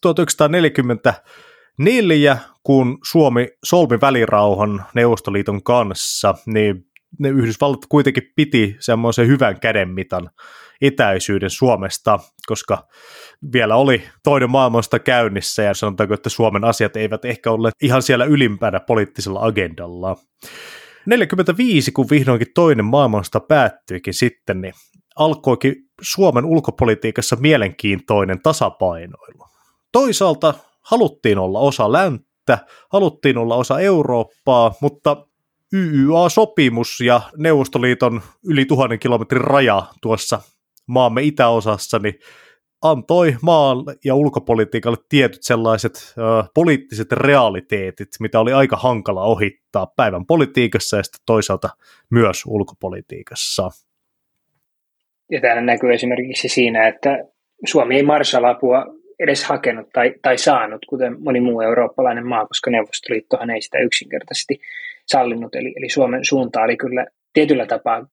1944, kun Suomi solmi välirauhan Neuvostoliiton kanssa, niin ne Yhdysvallat kuitenkin piti semmoisen hyvän kädenmitan etäisyyden Suomesta, koska vielä oli toinen maailmasta käynnissä ja sanotaanko, että Suomen asiat eivät ehkä ole ihan siellä ylimpänä poliittisella agendalla. 45, kun vihdoinkin toinen maailmasta päättyikin sitten, niin alkoikin Suomen ulkopolitiikassa mielenkiintoinen tasapainoilu. Toisaalta haluttiin olla osa länttä, haluttiin olla osa Eurooppaa, mutta YYA-sopimus ja Neuvostoliiton yli tuhannen kilometrin raja tuossa maamme itäosassa, niin antoi maan ja ulkopolitiikalle tietyt sellaiset ö, poliittiset realiteetit, mitä oli aika hankala ohittaa päivän politiikassa ja sitten toisaalta myös ulkopolitiikassa. Ja täällä näkyy esimerkiksi siinä, että Suomi ei Marshall-apua edes hakenut tai, tai saanut, kuten moni muu eurooppalainen maa, koska Neuvostoliittohan ei sitä yksinkertaisesti sallinut. Eli, eli Suomen suunta oli kyllä tietyllä tapaa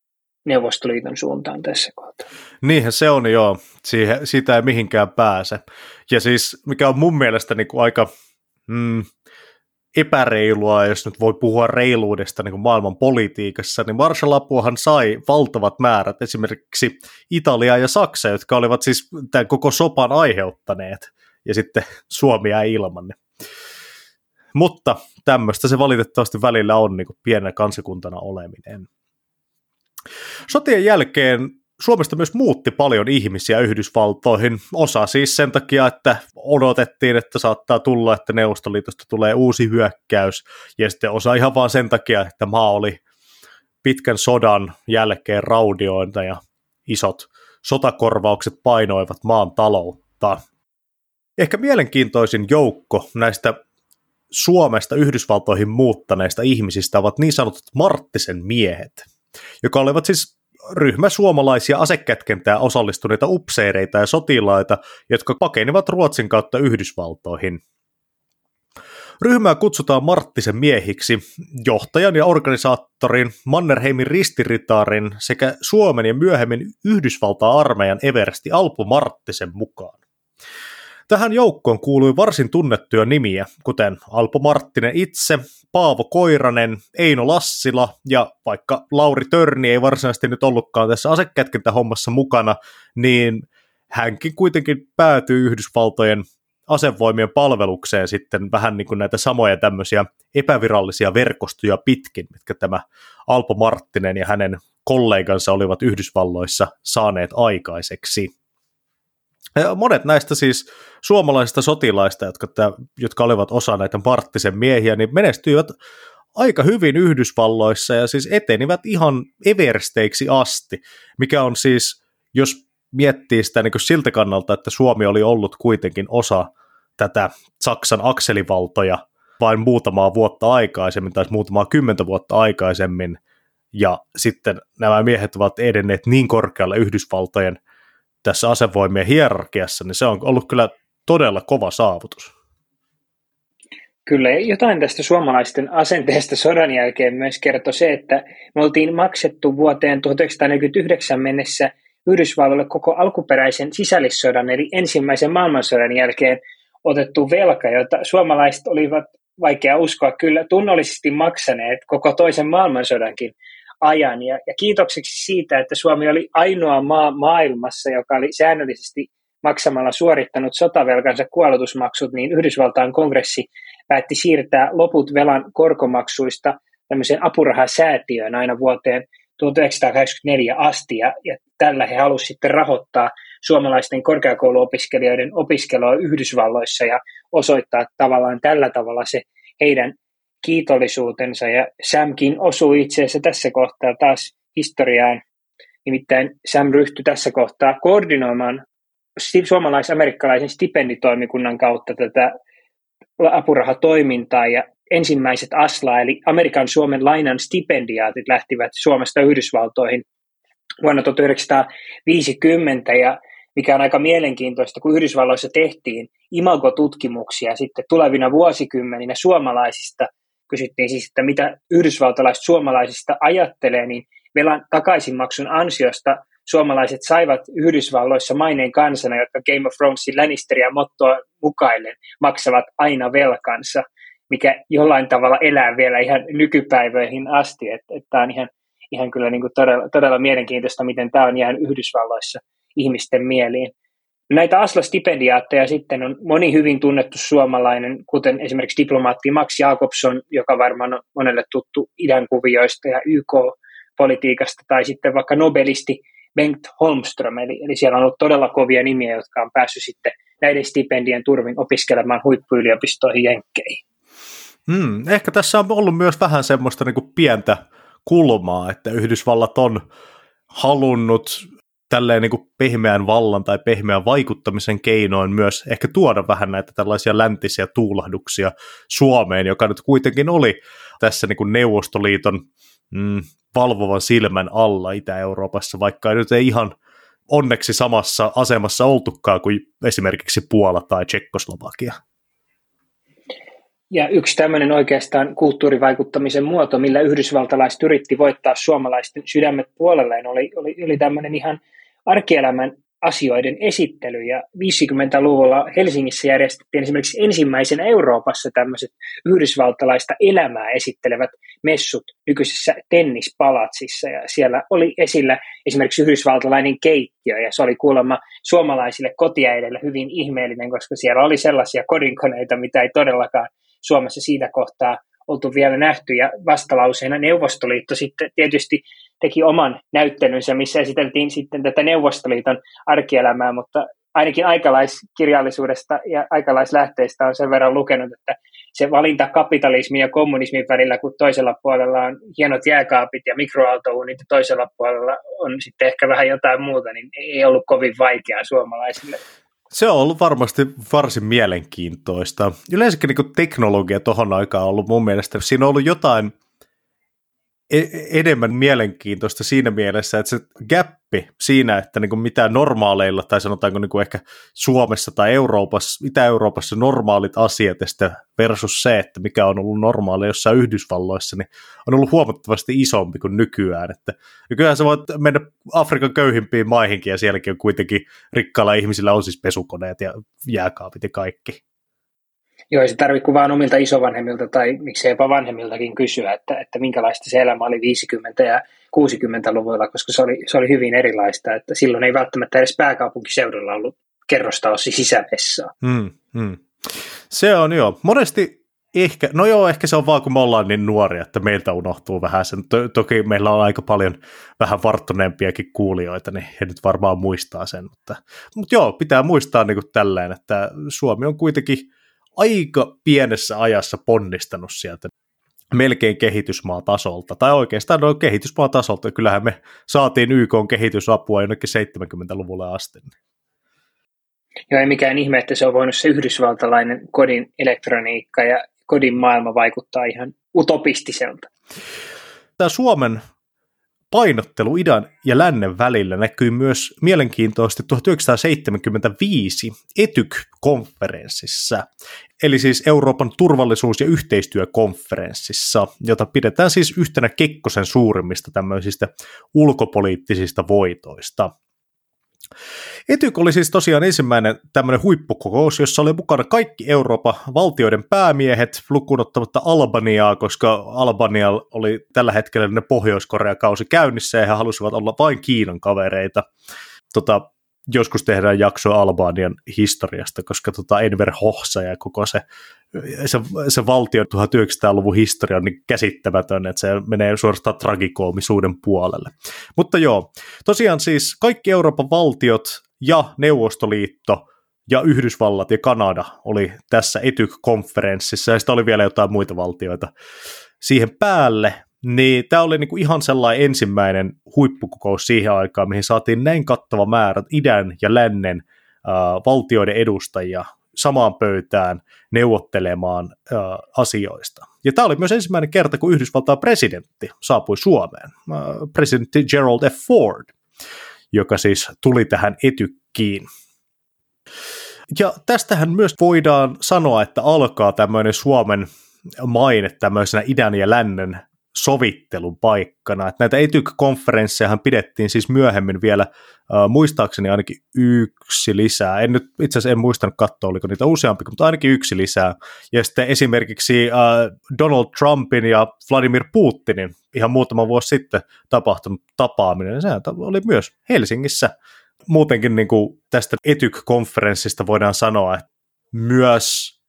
Neuvostoliiton suuntaan tässä kohtaa. Niinhän se on joo, Siihen, siitä ei mihinkään pääse. Ja siis mikä on mun mielestä niin kuin aika mm, epäreilua, jos nyt voi puhua reiluudesta niin kuin maailman politiikassa, niin Marshall-apuahan sai valtavat määrät esimerkiksi Italia ja Saksa, jotka olivat siis tämän koko sopan aiheuttaneet, ja sitten Suomi jäi ilman. Mutta tämmöistä se valitettavasti välillä on niin kuin pienenä kansakuntana oleminen. Sotien jälkeen Suomesta myös muutti paljon ihmisiä Yhdysvaltoihin. Osa siis sen takia, että odotettiin, että saattaa tulla, että Neuvostoliitosta tulee uusi hyökkäys, ja sitten osa ihan vaan sen takia, että maa oli pitkän sodan jälkeen raudiointa ja isot sotakorvaukset painoivat maan taloutta. Ehkä mielenkiintoisin joukko näistä Suomesta Yhdysvaltoihin muuttaneista ihmisistä ovat niin sanotut Marttisen miehet, joka olivat siis ryhmä suomalaisia asekätkentää osallistuneita upseereita ja sotilaita, jotka pakenivat Ruotsin kautta Yhdysvaltoihin. Ryhmää kutsutaan Marttisen miehiksi johtajan ja organisaattorin Mannerheimin ristiritaarin sekä Suomen ja myöhemmin Yhdysvalta-armeijan eversti Alpo Marttisen mukaan. Tähän joukkoon kuului varsin tunnettuja nimiä, kuten Alpo Marttinen itse, Paavo Koiranen, Eino Lassila ja vaikka Lauri Törni ei varsinaisesti nyt ollutkaan tässä hommassa mukana, niin hänkin kuitenkin päätyi Yhdysvaltojen asevoimien palvelukseen sitten vähän niin kuin näitä samoja tämmöisiä epävirallisia verkostoja pitkin, mitkä tämä Alpo Marttinen ja hänen kollegansa olivat Yhdysvalloissa saaneet aikaiseksi. Monet näistä siis suomalaisista sotilaista, jotka, jotka olivat osa näitä Marttisen miehiä, niin menestyivät aika hyvin Yhdysvalloissa ja siis etenivät ihan eversteiksi asti, mikä on siis, jos miettii sitä niin siltä kannalta, että Suomi oli ollut kuitenkin osa tätä Saksan akselivaltoja vain muutamaa vuotta aikaisemmin, tai muutamaa kymmentä vuotta aikaisemmin, ja sitten nämä miehet ovat edenneet niin korkealle Yhdysvaltojen tässä asevoimien hierarkiassa, niin se on ollut kyllä todella kova saavutus. Kyllä, jotain tästä suomalaisten asenteesta sodan jälkeen myös kertoi se, että me oltiin maksettu vuoteen 1949 mennessä Yhdysvalloille koko alkuperäisen sisällissodan, eli ensimmäisen maailmansodan jälkeen otettu velka, jota suomalaiset olivat vaikea uskoa kyllä tunnollisesti maksaneet koko toisen maailmansodankin ajan. Ja, ja kiitokseksi siitä, että Suomi oli ainoa maa maailmassa, joka oli säännöllisesti maksamalla suorittanut sotavelkansa kuoletusmaksut, niin Yhdysvaltain kongressi päätti siirtää loput velan korkomaksuista tämmöiseen apurahasäätiöön aina vuoteen 1984 asti, ja, ja tällä he halusivat sitten rahoittaa suomalaisten korkeakouluopiskelijoiden opiskelua Yhdysvalloissa ja osoittaa tavallaan tällä tavalla se heidän kiitollisuutensa. Ja Samkin osui itse asiassa tässä kohtaa taas historiaan. Nimittäin Sam ryhtyi tässä kohtaa koordinoimaan suomalais-amerikkalaisen stipenditoimikunnan kautta tätä apurahatoimintaa ja ensimmäiset ASLA eli Amerikan Suomen lainan stipendiaatit lähtivät Suomesta Yhdysvaltoihin vuonna 1950 ja mikä on aika mielenkiintoista, kun Yhdysvalloissa tehtiin imagotutkimuksia sitten tulevina vuosikymmeninä suomalaisista, kysyttiin siis, että mitä yhdysvaltalaiset suomalaisista ajattelee, niin velan takaisinmaksun ansiosta suomalaiset saivat Yhdysvalloissa maineen kansana, jotka Game of Thronesin Lannisteria mottoa mukaillen maksavat aina velkansa, mikä jollain tavalla elää vielä ihan nykypäivöihin asti. Tämä on ihan, ihan kyllä niin kuin todella, todella mielenkiintoista, miten tämä on jäänyt Yhdysvalloissa ihmisten mieliin. Näitä Asla-stipendiaatteja sitten on moni hyvin tunnettu suomalainen, kuten esimerkiksi diplomaatti Max Jakobson, joka varmaan on monelle tuttu idän kuvioista ja YK-politiikasta, tai sitten vaikka nobelisti Bengt Holmström, eli, eli siellä on ollut todella kovia nimiä, jotka on päässyt sitten näiden stipendien turvin opiskelemaan huippuyliopistoihin jenkkeihin. Hmm, ehkä tässä on ollut myös vähän semmoista niin kuin pientä kulmaa, että Yhdysvallat on halunnut tälleen niin kuin pehmeän vallan tai pehmeän vaikuttamisen keinoin myös ehkä tuoda vähän näitä tällaisia läntisiä tuulahduksia Suomeen, joka nyt kuitenkin oli tässä niin kuin Neuvostoliiton mm, valvovan silmän alla Itä-Euroopassa, vaikka nyt ei ihan onneksi samassa asemassa oltukaan kuin esimerkiksi Puola tai Tsekkoslovakia. Ja yksi tämmöinen oikeastaan kulttuurivaikuttamisen muoto, millä yhdysvaltalaiset yritti voittaa suomalaisten sydämet puolelleen, oli, oli, oli tämmöinen ihan arkielämän asioiden esittely. Ja 50-luvulla Helsingissä järjestettiin esimerkiksi ensimmäisen Euroopassa tämmöiset yhdysvaltalaista elämää esittelevät messut nykyisessä tennispalatsissa. Ja siellä oli esillä esimerkiksi yhdysvaltalainen keittiö, ja se oli kuulemma suomalaisille kotiäidille hyvin ihmeellinen, koska siellä oli sellaisia kodinkoneita, mitä ei todellakaan Suomessa siitä kohtaa oltu vielä nähty, ja vastalauseena Neuvostoliitto sitten tietysti teki oman näyttelynsä, missä esiteltiin sitten tätä Neuvostoliiton arkielämää, mutta ainakin aikalaiskirjallisuudesta ja aikalaislähteistä on sen verran lukenut, että se valinta kapitalismin ja kommunismin välillä, kun toisella puolella on hienot jääkaapit ja mikroaaltouunit ja toisella puolella on sitten ehkä vähän jotain muuta, niin ei ollut kovin vaikeaa suomalaisille. Se on ollut varmasti varsin mielenkiintoista. Yleensäkin niin teknologia tuohon aikaan on ollut mun mielestä, siinä on ollut jotain – enemmän mielenkiintoista siinä mielessä, että se gappi siinä, että niin kuin mitä normaaleilla, tai sanotaanko niin kuin ehkä Suomessa tai Euroopassa, Itä-Euroopassa normaalit asiat, versus se, että mikä on ollut normaalia jossain Yhdysvalloissa, niin on ollut huomattavasti isompi kuin nykyään. Että nykyään sä voit mennä Afrikan köyhimpiin maihinkin, ja sielläkin on kuitenkin rikkailla ihmisillä on siis pesukoneet ja jääkaapit ja kaikki. Joo, se tarvitse kuin vaan omilta isovanhemmilta tai miksei jopa vanhemmiltakin kysyä, että, että minkälaista se elämä oli 50- ja 60-luvuilla, koska se oli, se oli hyvin erilaista, että silloin ei välttämättä edes pääkaupunkiseudulla ollut kerrostalossa sisävessaa. Hmm, hmm. Se on joo. Monesti ehkä, no joo, ehkä se on vaan kun me ollaan niin nuoria, että meiltä unohtuu vähän sen. To, toki meillä on aika paljon vähän varttuneempiakin kuulijoita, niin he nyt varmaan muistaa sen. Mutta, mutta joo, pitää muistaa niin kuin tälleen, että Suomi on kuitenkin – aika pienessä ajassa ponnistanut sieltä melkein kehitysmaatasolta, tai oikeastaan noin kehitysmaatasolta, kyllähän me saatiin YK kehitysapua jonnekin 70-luvulle asti. Joo, ei mikään ihme, että se on voinut se yhdysvaltalainen kodin elektroniikka ja kodin maailma vaikuttaa ihan utopistiselta. Tämä Suomen painottelu idän ja lännen välillä näkyy myös mielenkiintoisesti 1975 ETYK-konferenssissa, eli siis Euroopan turvallisuus- ja yhteistyökonferenssissa, jota pidetään siis yhtenä Kekkosen suurimmista tämmöisistä ulkopoliittisista voitoista. Etyk oli siis tosiaan ensimmäinen tämmöinen huippukokous, jossa oli mukana kaikki Euroopan valtioiden päämiehet, lukuun ottamatta Albaniaa, koska Albania oli tällä hetkellä ne Pohjois-Korea-kausi käynnissä ja he halusivat olla vain Kiinan kavereita. Tota, joskus tehdään jakso Albanian historiasta, koska tota Enver Hoxha ja koko se, se, se valtion 1900-luvun historia on niin käsittämätön, että se menee suorastaan tragikoomisuuden puolelle. Mutta joo, tosiaan siis kaikki Euroopan valtiot ja Neuvostoliitto ja Yhdysvallat ja Kanada oli tässä ETYK-konferenssissa, ja sitten oli vielä jotain muita valtioita siihen päälle, niin tämä oli niinku ihan sellainen ensimmäinen huippukokous siihen aikaan, mihin saatiin näin kattava määrä idän ja lännen äh, valtioiden edustajia samaan pöytään neuvottelemaan äh, asioista. Ja tämä oli myös ensimmäinen kerta, kun Yhdysvaltain presidentti saapui Suomeen, äh, presidentti Gerald F. Ford, joka siis tuli tähän etykkiin. Ja tästähän myös voidaan sanoa, että alkaa tämmöinen Suomen maine tämmöisenä idän ja lännen sovittelun paikkana. Että näitä etyk-konferenssejahan pidettiin siis myöhemmin vielä, äh, muistaakseni ainakin yksi lisää. En nyt itse asiassa en muistanut katsoa, oliko niitä useampi, mutta ainakin yksi lisää. Ja sitten esimerkiksi äh, Donald Trumpin ja Vladimir Putinin ihan muutama vuosi sitten tapahtunut tapaaminen, sehän oli myös Helsingissä. Muutenkin niin kuin tästä etyk-konferenssista voidaan sanoa, että myös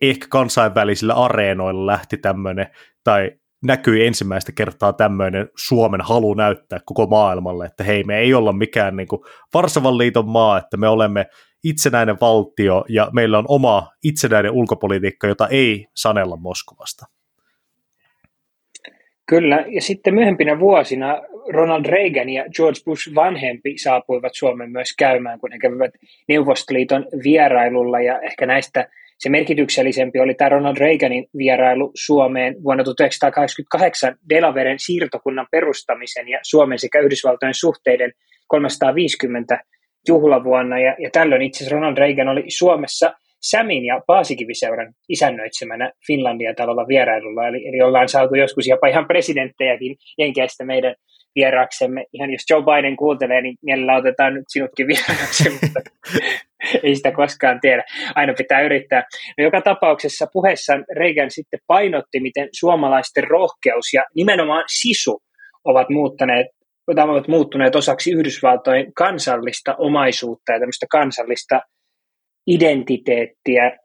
ehkä kansainvälisillä areenoilla lähti tämmöinen, tai näkyi ensimmäistä kertaa tämmöinen Suomen halu näyttää koko maailmalle, että hei, me ei olla mikään niin kuin Varsovan liiton maa, että me olemme itsenäinen valtio ja meillä on oma itsenäinen ulkopolitiikka, jota ei sanella Moskovasta. Kyllä, ja sitten myöhempinä vuosina Ronald Reagan ja George Bush vanhempi saapuivat Suomeen myös käymään, kun he kävivät Neuvostoliiton vierailulla, ja ehkä näistä se merkityksellisempi oli tämä Ronald Reaganin vierailu Suomeen vuonna 1988 Delaveren siirtokunnan perustamisen ja Suomen sekä Yhdysvaltojen suhteiden 350 juhlavuonna. Ja, ja tällöin itse asiassa Ronald Reagan oli Suomessa Sämin ja Paasikiviseuran isännöitsemänä Finlandia-talolla vierailulla. Eli, eli ollaan saatu joskus jopa ihan presidenttejäkin Jenkeistä meidän vieraaksemme. Ihan jos Joe Biden kuuntelee, niin mielellä otetaan nyt sinutkin vieraaksi, mutta ei sitä koskaan tiedä. Aina pitää yrittää. No, joka tapauksessa puheessa Reagan sitten painotti, miten suomalaisten rohkeus ja nimenomaan sisu ovat muuttaneet ovat muuttuneet osaksi Yhdysvaltojen kansallista omaisuutta ja tämmöistä kansallista identiteettiä.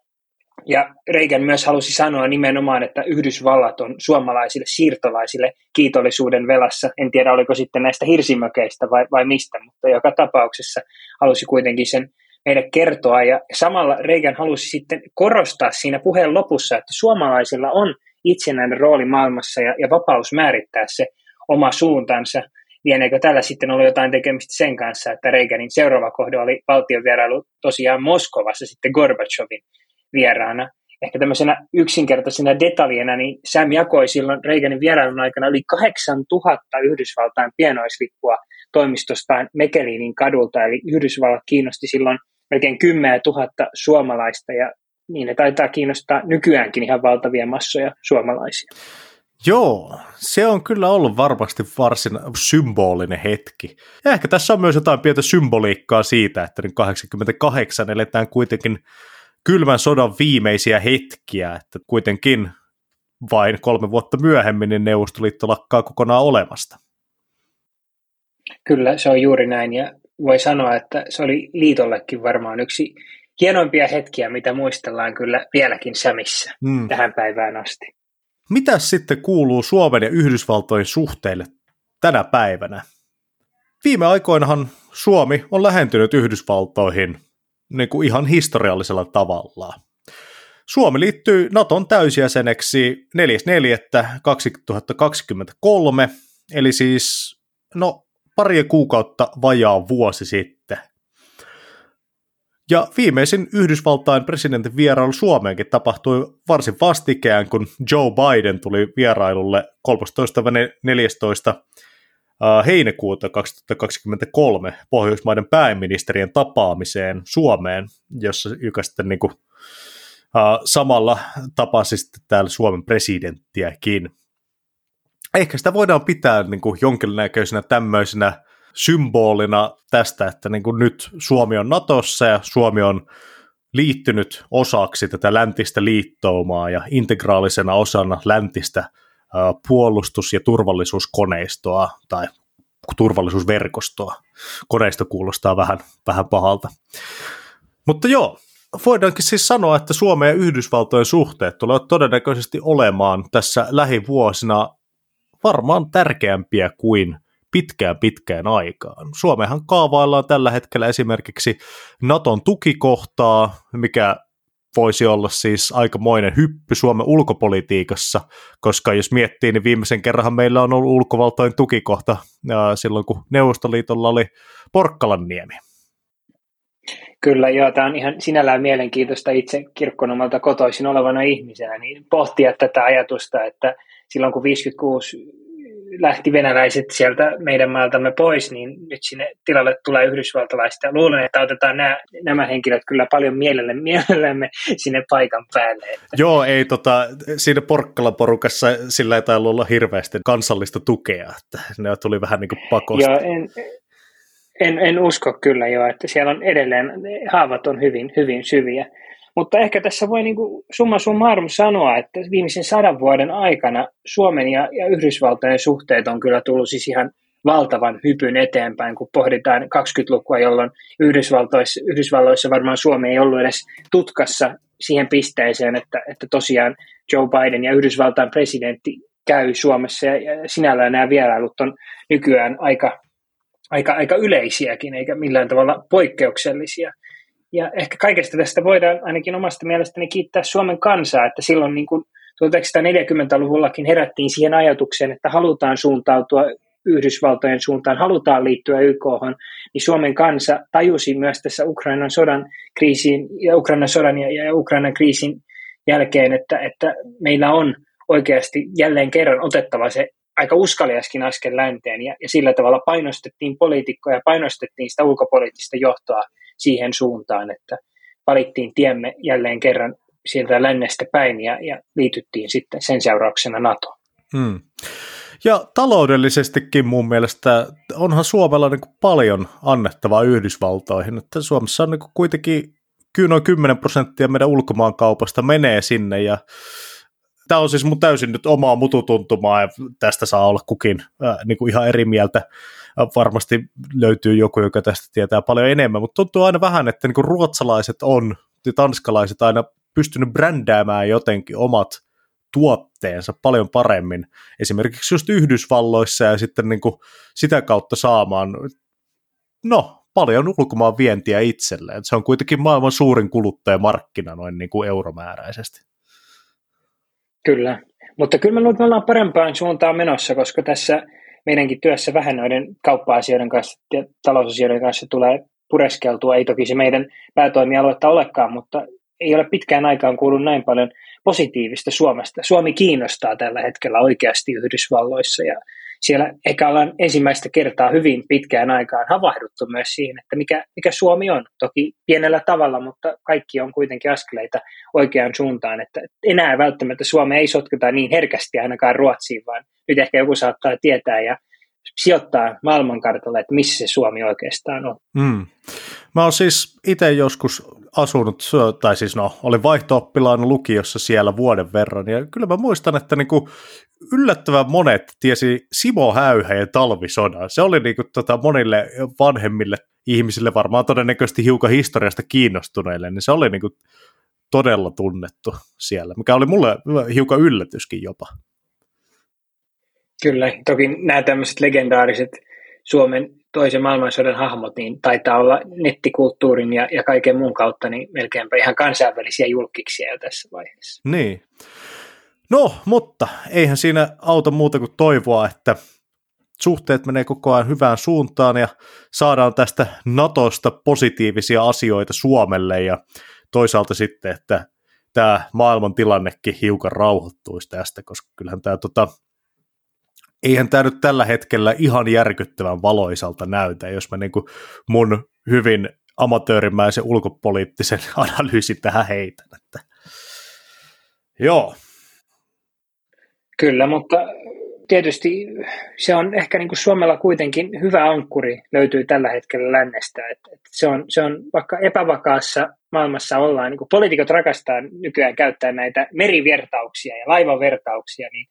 Ja Reagan myös halusi sanoa nimenomaan, että Yhdysvallat on suomalaisille siirtolaisille kiitollisuuden velassa. En tiedä, oliko sitten näistä hirsimökeistä vai, vai mistä, mutta joka tapauksessa halusi kuitenkin sen meille kertoa. Ja samalla Reagan halusi sitten korostaa siinä puheen lopussa, että suomalaisilla on itsenäinen rooli maailmassa ja, ja vapaus määrittää se oma suuntansa. Lieneekö tällä sitten ollut jotain tekemistä sen kanssa, että Reaganin seuraava kohde oli valtion vierailu tosiaan Moskovassa sitten Gorbachevin vieraana. Ehkä tämmöisenä yksinkertaisena detaljena, niin Sam jakoi silloin Reaganin vierailun aikana yli 8000 Yhdysvaltain pienoislippua toimistostaan Mekelinin kadulta, eli Yhdysvallat kiinnosti silloin melkein 10 000 suomalaista, ja niin ne taitaa kiinnostaa nykyäänkin ihan valtavia massoja suomalaisia. Joo, se on kyllä ollut varmasti varsin symbolinen hetki. Ja ehkä tässä on myös jotain pientä symboliikkaa siitä, että 88 eletään kuitenkin kylmän sodan viimeisiä hetkiä, että kuitenkin vain kolme vuotta myöhemmin niin Neuvostoliitto lakkaa kokonaan olemasta. Kyllä, se on juuri näin ja voi sanoa, että se oli liitollekin varmaan yksi hienoimpia hetkiä, mitä muistellaan kyllä vieläkin Sämissä mm. tähän päivään asti. Mitä sitten kuuluu Suomen ja Yhdysvaltojen suhteille tänä päivänä? Viime aikoinahan Suomi on lähentynyt Yhdysvaltoihin niin kuin ihan historiallisella tavalla. Suomi liittyy Naton täysjäseneksi 4.4.2023, eli siis no pari kuukautta vajaa vuosi sitten. Ja viimeisin Yhdysvaltain presidentin vierailu Suomeenkin tapahtui varsin vastikään, kun Joe Biden tuli vierailulle 13.14 heinäkuuta 2023 Pohjoismaiden pääministerien tapaamiseen Suomeen, jossa joka sitten niin kuin, samalla tapasi sitten täällä Suomen presidenttiäkin. Ehkä sitä voidaan pitää niin kuin jonkinnäköisenä tämmöisenä symbolina tästä, että niin kuin nyt Suomi on Natossa ja Suomi on liittynyt osaksi tätä läntistä liittoumaa ja integraalisena osana läntistä puolustus- ja turvallisuuskoneistoa tai turvallisuusverkostoa. Koneisto kuulostaa vähän, vähän pahalta. Mutta joo, voidaankin siis sanoa, että Suomen ja Yhdysvaltojen suhteet tulevat todennäköisesti olemaan tässä lähivuosina varmaan tärkeämpiä kuin pitkään pitkään aikaan. Suomehan kaavaillaan tällä hetkellä esimerkiksi Naton tukikohtaa, mikä voisi olla siis aikamoinen hyppy Suomen ulkopolitiikassa, koska jos miettii, niin viimeisen kerran meillä on ollut ulkovaltojen tukikohta silloin, kun Neuvostoliitolla oli Porkkalan niemi. Kyllä, joo, tämä on ihan sinällään mielenkiintoista itse kirkkonomalta kotoisin olevana ihmisenä, niin pohtia tätä ajatusta, että silloin kun 56 lähti venäläiset sieltä meidän maaltamme pois, niin nyt sinne tilalle tulee yhdysvaltalaista. Luulen, että otetaan nämä, nämä henkilöt kyllä paljon mielelle, mielellämme sinne paikan päälle. Joo, ei tota, siinä Porkkala-porukassa sillä ei tainnut olla hirveästi kansallista tukea, että ne tuli vähän niin kuin pakosta. Joo, en, en, en usko kyllä jo, että siellä on edelleen, haavat on hyvin, hyvin syviä. Mutta ehkä tässä voi niin kuin summa summarum sanoa, että viimeisen sadan vuoden aikana Suomen ja, ja Yhdysvaltojen suhteet on kyllä tullut siis ihan valtavan hypyn eteenpäin, kun pohditaan 20-lukua, jolloin Yhdysvaltoissa, Yhdysvalloissa varmaan Suomi ei ollut edes tutkassa siihen pisteeseen, että, että tosiaan Joe Biden ja Yhdysvaltain presidentti käy Suomessa ja, ja sinällään nämä vierailut on nykyään aika, aika, aika yleisiäkin eikä millään tavalla poikkeuksellisia. Ja ehkä kaikesta tästä voidaan ainakin omasta mielestäni kiittää Suomen kansaa, että silloin niin kuin 1940-luvullakin herättiin siihen ajatukseen, että halutaan suuntautua Yhdysvaltojen suuntaan, halutaan liittyä YK, niin Suomen kansa tajusi myös tässä Ukrainan sodan kriisiin ja Ukrainan sodan ja, ja Ukrainan kriisin jälkeen, että, että meillä on oikeasti jälleen kerran otettava se aika uskaliaskin askel länteen. Ja, ja sillä tavalla painostettiin poliitikkoja, painostettiin sitä ulkopoliittista johtoa siihen suuntaan, että valittiin tiemme jälleen kerran sieltä lännestä päin ja, ja liityttiin sitten sen seurauksena NATO. Hmm. Ja taloudellisestikin mun mielestä onhan Suomella niin kuin paljon annettavaa Yhdysvaltoihin, että Suomessa on niin kuin kuitenkin noin 10 prosenttia meidän ulkomaankaupasta menee sinne ja tämä on siis mun täysin nyt omaa mututuntumaa ja tästä saa olla kukin äh, niin kuin ihan eri mieltä varmasti löytyy joku, joka tästä tietää paljon enemmän, mutta tuntuu aina vähän, että niin kuin ruotsalaiset on ja tanskalaiset aina pystynyt brändäämään jotenkin omat tuotteensa paljon paremmin, esimerkiksi just Yhdysvalloissa ja sitten niin kuin sitä kautta saamaan, no, paljon ulkomaan vientiä itselleen. Se on kuitenkin maailman suurin kuluttajamarkkina noin niin kuin euromääräisesti. Kyllä, mutta kyllä me ollaan parempaan suuntaan menossa, koska tässä meidänkin työssä vähän noiden kauppa-asioiden kanssa ja talousasioiden kanssa tulee pureskeltua. Ei toki se meidän päätoimialuetta olekaan, mutta ei ole pitkään aikaan kuullut näin paljon positiivista Suomesta. Suomi kiinnostaa tällä hetkellä oikeasti Yhdysvalloissa ja siellä ehkä ollaan ensimmäistä kertaa hyvin pitkään aikaan havahduttu myös siihen, että mikä, mikä Suomi on. Toki pienellä tavalla, mutta kaikki on kuitenkin askeleita oikeaan suuntaan, että enää välttämättä Suomi ei sotketa niin herkästi ainakaan Ruotsiin, vaan nyt ehkä joku saattaa tietää ja sijoittaa maailmankartalle, että missä se Suomi oikeastaan on. Mm. Mä oon siis itse joskus asunut, tai siis no, olin vaihto lukiossa siellä vuoden verran, ja kyllä mä muistan, että niinku yllättävän monet tiesi Simo Häyhä ja talvisodan. Se oli niinku tota monille vanhemmille ihmisille varmaan todennäköisesti hiukan historiasta kiinnostuneille, niin se oli niinku todella tunnettu siellä, mikä oli mulle hiukan yllätyskin jopa. Kyllä, toki nämä tämmöiset legendaariset Suomen toisen maailmansodan hahmot, niin taitaa olla nettikulttuurin ja, ja kaiken muun kautta niin melkeinpä ihan kansainvälisiä julkiksia jo tässä vaiheessa. Niin. No, mutta eihän siinä auta muuta kuin toivoa, että suhteet menee koko ajan hyvään suuntaan ja saadaan tästä Natosta positiivisia asioita Suomelle ja toisaalta sitten, että tämä maailman tilannekin hiukan rauhoittuisi tästä, koska kyllähän tämä tota, eihän tämä nyt tällä hetkellä ihan järkyttävän valoisalta näytä, jos mä niin kuin mun hyvin amatöörimäisen ulkopoliittisen analyysin tähän heitän. Että... Joo. Kyllä, mutta tietysti se on ehkä niin kuin Suomella kuitenkin hyvä ankkuri löytyy tällä hetkellä lännestä. Että, se, on, se on, vaikka epävakaassa maailmassa ollaan, niin kuin poliitikot rakastaa nykyään käyttää näitä merivertauksia ja laivavertauksia, niin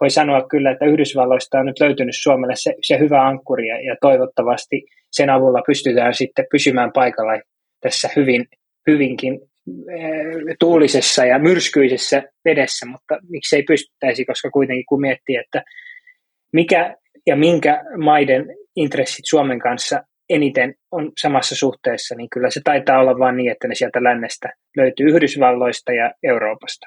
voi sanoa kyllä, että Yhdysvalloista on nyt löytynyt Suomelle se, se hyvä ankkuri ja toivottavasti sen avulla pystytään sitten pysymään paikalla tässä hyvin, hyvinkin eh, tuulisessa ja myrskyisessä vedessä, mutta miksei pystyttäisi, koska kuitenkin kun miettii, että mikä ja minkä maiden intressit Suomen kanssa eniten on samassa suhteessa, niin kyllä se taitaa olla vain niin, että ne sieltä lännestä löytyy Yhdysvalloista ja Euroopasta.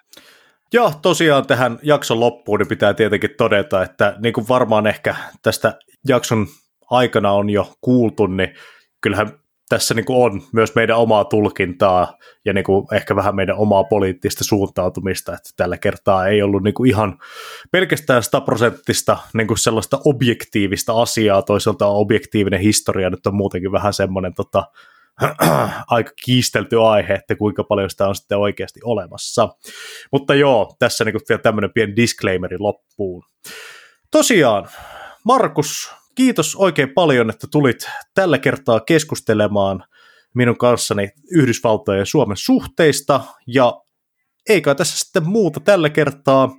Joo, tosiaan tähän jakson loppuun niin pitää tietenkin todeta, että niin kuin varmaan ehkä tästä jakson aikana on jo kuultu, niin kyllähän tässä niin kuin on myös meidän omaa tulkintaa ja niin kuin ehkä vähän meidän omaa poliittista suuntautumista, että tällä kertaa ei ollut niin kuin ihan pelkästään 100 prosenttista niin kuin sellaista objektiivista asiaa, toisaalta objektiivinen historia nyt on muutenkin vähän semmoinen tota, aika kiistelty aihe, että kuinka paljon sitä on sitten oikeasti olemassa. Mutta joo, tässä niin vielä tämmöinen pieni disclaimeri loppuun. Tosiaan, Markus, kiitos oikein paljon, että tulit tällä kertaa keskustelemaan minun kanssani Yhdysvaltojen ja Suomen suhteista, ja eikä tässä sitten muuta tällä kertaa.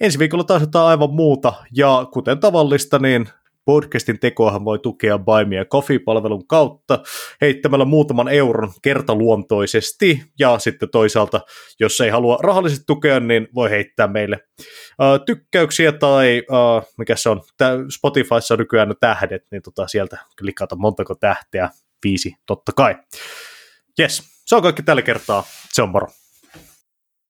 Ensi viikolla taas jotain aivan muuta, ja kuten tavallista, niin Podcastin tekoahan voi tukea Me Coffee-palvelun kautta heittämällä muutaman euron kertaluontoisesti, ja sitten toisaalta, jos ei halua rahallisesti tukea, niin voi heittää meille uh, tykkäyksiä tai uh, mikä se on, Spotifyssa on nykyään tähdet, niin tota, sieltä klikata montako tähteä, viisi totta kai. Yes, se on kaikki tällä kertaa. Se on moro.